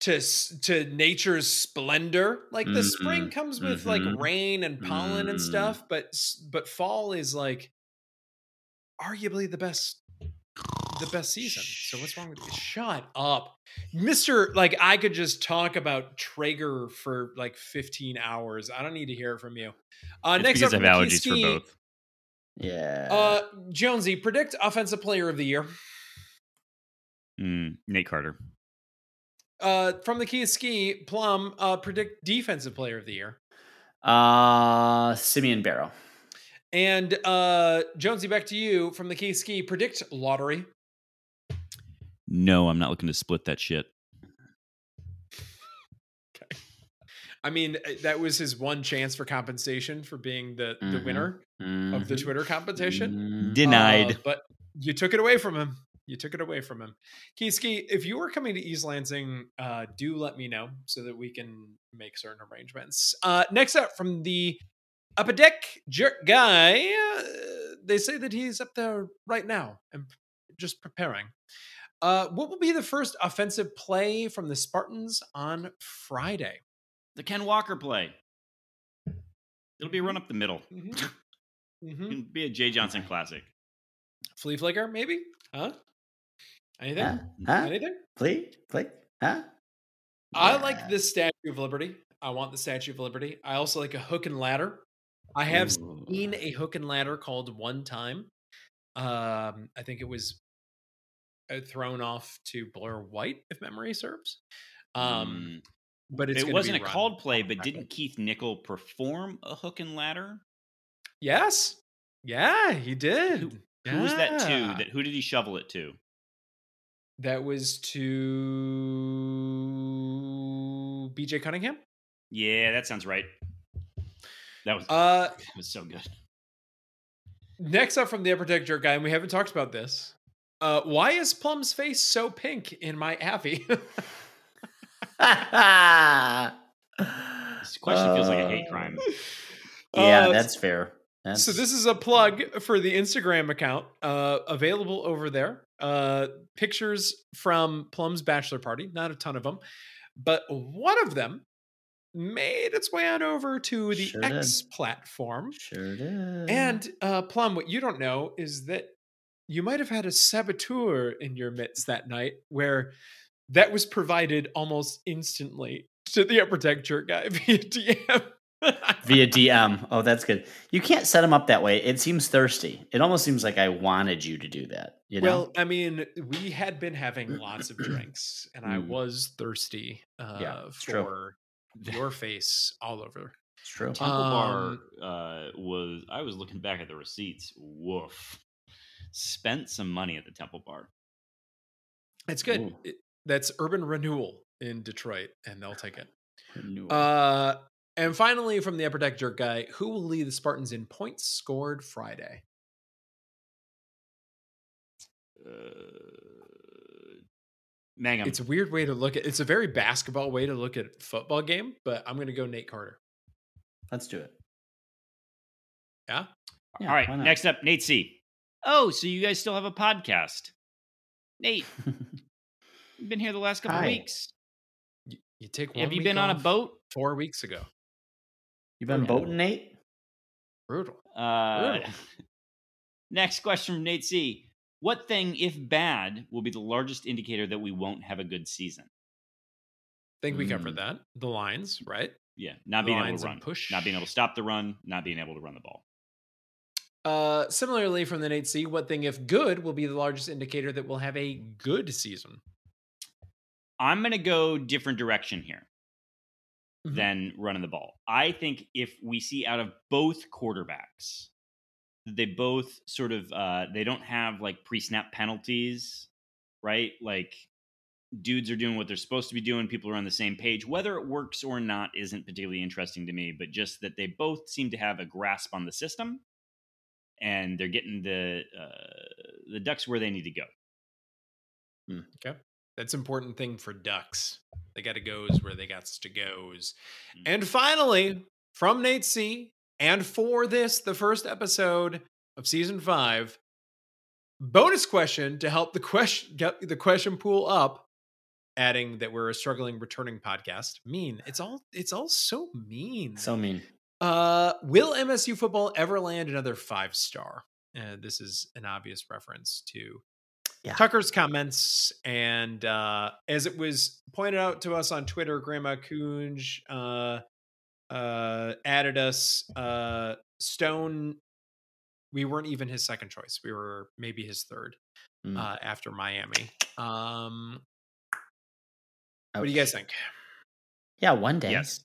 to to nature's splendor. Like the spring Mhm, comes with mhm, like rain and pollen and mm. stuff, but but fall is like arguably the best the best season. So what's wrong with you? Shut up. Mister like I could just talk about Traeger for like 15 hours. I don't need to hear it from you. Uh It's next because up I have allergies Ski for both. Yeah. Uh Jonesy, predict offensive player of the year. Mm, Nate Carter. Uh from the Key of Ski, Plum, uh predict defensive player of the year. Uh, Simeon Barrow. And uh Jonesy, back to you from the Key of Ski. Predict lottery. No, I'm not looking to split that shit. I mean, uh, that was his one chance for compensation for being the the Mhm. winner of the Mhm. Twitter competition. Mhm. Denied. Uh, but you took it away from him. You took it away from him. Keyski, if you are coming to East Lansing, uh, do let me know so that we can make certain arrangements. Uh, next up from the Upper Deck Jerk Guy, uh, they say that he's up there right now and just preparing. Uh, what will be the first offensive play from the Spartans on Friday? The Ken Walker play. It'll be a run up the middle. Mhm. Mhm. It'll be a Jay Johnson classic. Flea flicker, maybe? Huh? Anything? Huh? Huh? Anything? Play? Play? Huh? I Yeah. like this Statue of Liberty. I want the Statue of Liberty. I also like a hook and ladder. I have Ooh. seen a hook and ladder called one time. Um, I think it was uh, thrown off to Blair White, if memory serves. Um, Mm. but it's it wasn't a run called play, but didn't Keith Nichol perform a hook and ladder? Yes, yeah, he did. Who, who was that to? That who did he shovel it to? That was to BJ Cunningham. Yeah, that sounds right. That was Uh, that was so good. Next up from the Upper Deck Jerk guy, and we haven't talked about this. Uh, why is Plum's face so pink in my Avi? This question feels like a hate crime. Yeah, Uh, that's fair. That's, So this is a plug for the Instagram account, uh, available over there. Uh, pictures from Plum's bachelor party, not a ton of them, but one of them made its way on over to the Sure X platform. sure did. And uh, Plum, what you don't know is that you might have had a saboteur in your midst that night where that was provided almost instantly to the Upper Deck Jerk guy via DM. via DM. Oh, that's good. You can't set them up that way. It seems thirsty. It almost seems like I wanted you to do that. You know? Well, I mean, we had been having lots of drinks, and I Mm. was thirsty uh, Yeah, it's true. for your face all over. it's true. Temple Um, Bar uh, was. I was looking back at the receipts. Woof. Spent some money at the Temple Bar. That's good. Ooh. It- that's Urban Renewal in Detroit, and they'll take it. Renewal. Uh, and finally, from the Upper Deck Jerk guy, who will lead the Spartans in points scored Friday? Uh, Mangham. It's a weird way to look at. It's a very basketball way to look at a football game, but I'm going to go Nate Carter. Let's do it. Yeah. Yeah, All right. Next up, Nate C. Oh, so you guys still have a podcast? Nate, you've been here the last couple Hi. weeks. You, you take. One Have you week been on a boat? four weeks ago? You been boating, Nate? Brutal. Uh, Brutal. next question from Nate C. What thing, if bad, will be the largest indicator that we won't have a good season? think we covered Mm. that. The lines, right? Yeah, not being able to run, push. not being able to stop the run, not being able to run the ball. Uh, similarly, from the Nate C, what thing, if good, will be the largest indicator that we'll have a good season? I'm going to go different direction here Mhm. than running the ball. I think if we see out of both quarterbacks, they both sort of uh, they don't have like pre-snap penalties, right? Like dudes are doing what they're supposed to be doing. People are on the same page. Whether it works or not isn't particularly interesting to me, but just that they both seem to have a grasp on the system and they're getting the uh, the ducks where they need to go. That's important thing for ducks. They got to goes where they got to goes. Mm. And finally, from Nate C, and for this, the first episode of season five, bonus question to help the question get the question pool up. Adding that we're a struggling returning podcast. Mean. It's all it's all so mean. So mean. Uh, will MSU football ever land another five star? Uh, this is an obvious reference to Yeah. Tucker's comments, and uh, as it was pointed out to us on Twitter, Grandma Coonj uh, uh, added us uh, Stone. We weren't even his second choice. We were maybe his third Mm. uh, after Miami. Um, what do you guys think? Yeah, one day. Yes.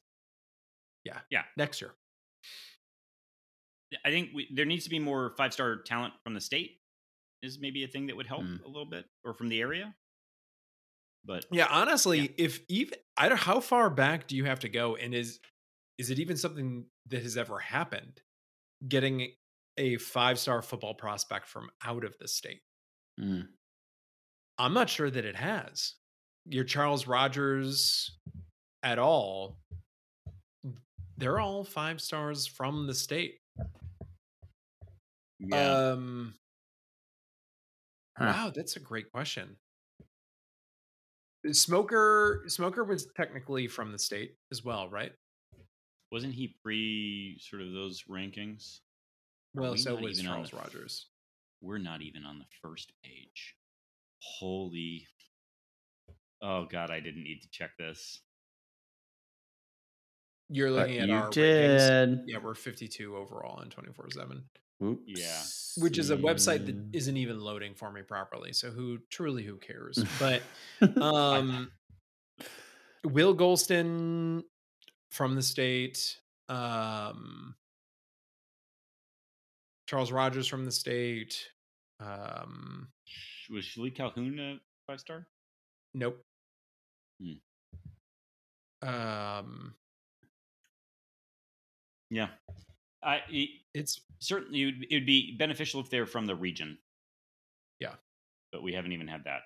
Yeah, Yeah. next year. I think we, there needs to be more five star talent from the state. Is maybe a thing that would help Mm. a little bit, or from the area. But Yeah, honestly, Yeah. if even I don't how far back do you have to go and is is it even something that has ever happened getting a five-star football prospect from out of the state? Mm. I'm not sure that it has. Your Charles Rogers at all. They're all five stars from the state. yeah, Um Huh. Wow, that's a great question. Smoker Smoker was technically from the state as well, right? wasn't he pre sort of those rankings? Well, we so was Charles the- Rogers. We're not even on the first page. Holy. Oh God, I didn't need to check this. You're But looking at you our rankings. did. Yeah, we're 52 overall in 24/7, Oops. Yeah. which is a website that isn't even loading for me properly. So who truly who cares? But um Will Gholston from the state, um Charles Rogers from the state. Um Was Shilique Calhoun a five star? nope. Hmm. Um Yeah. I it, it's certainly it would, be beneficial if they're from the region. Yeah. But we haven't even had that.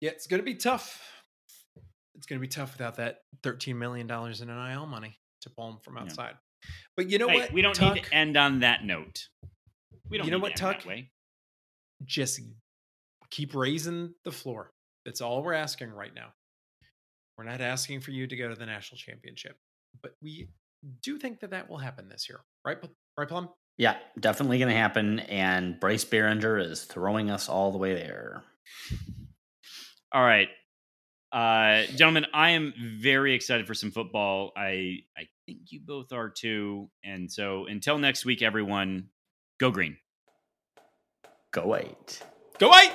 yeah, it's gonna be tough. It's gonna be tough without that thirteen million dollars in NIL money to pull them from Yeah. outside. But you know hey, what? we don't Tuck? need to end on that note. We don't You know what, to Tuck? just keep raising the floor. That's all we're asking right now. We're not asking for you to go to the national championship, but we do you think that that will happen this year, right? Pl- Right, Plum? Yeah, definitely going to happen. And Bryce Baringer is throwing us all the way there. All right. Uh gentlemen, I am very excited for some football. I I think you both are too. And so until next week everyone, go green. Go white. Go white!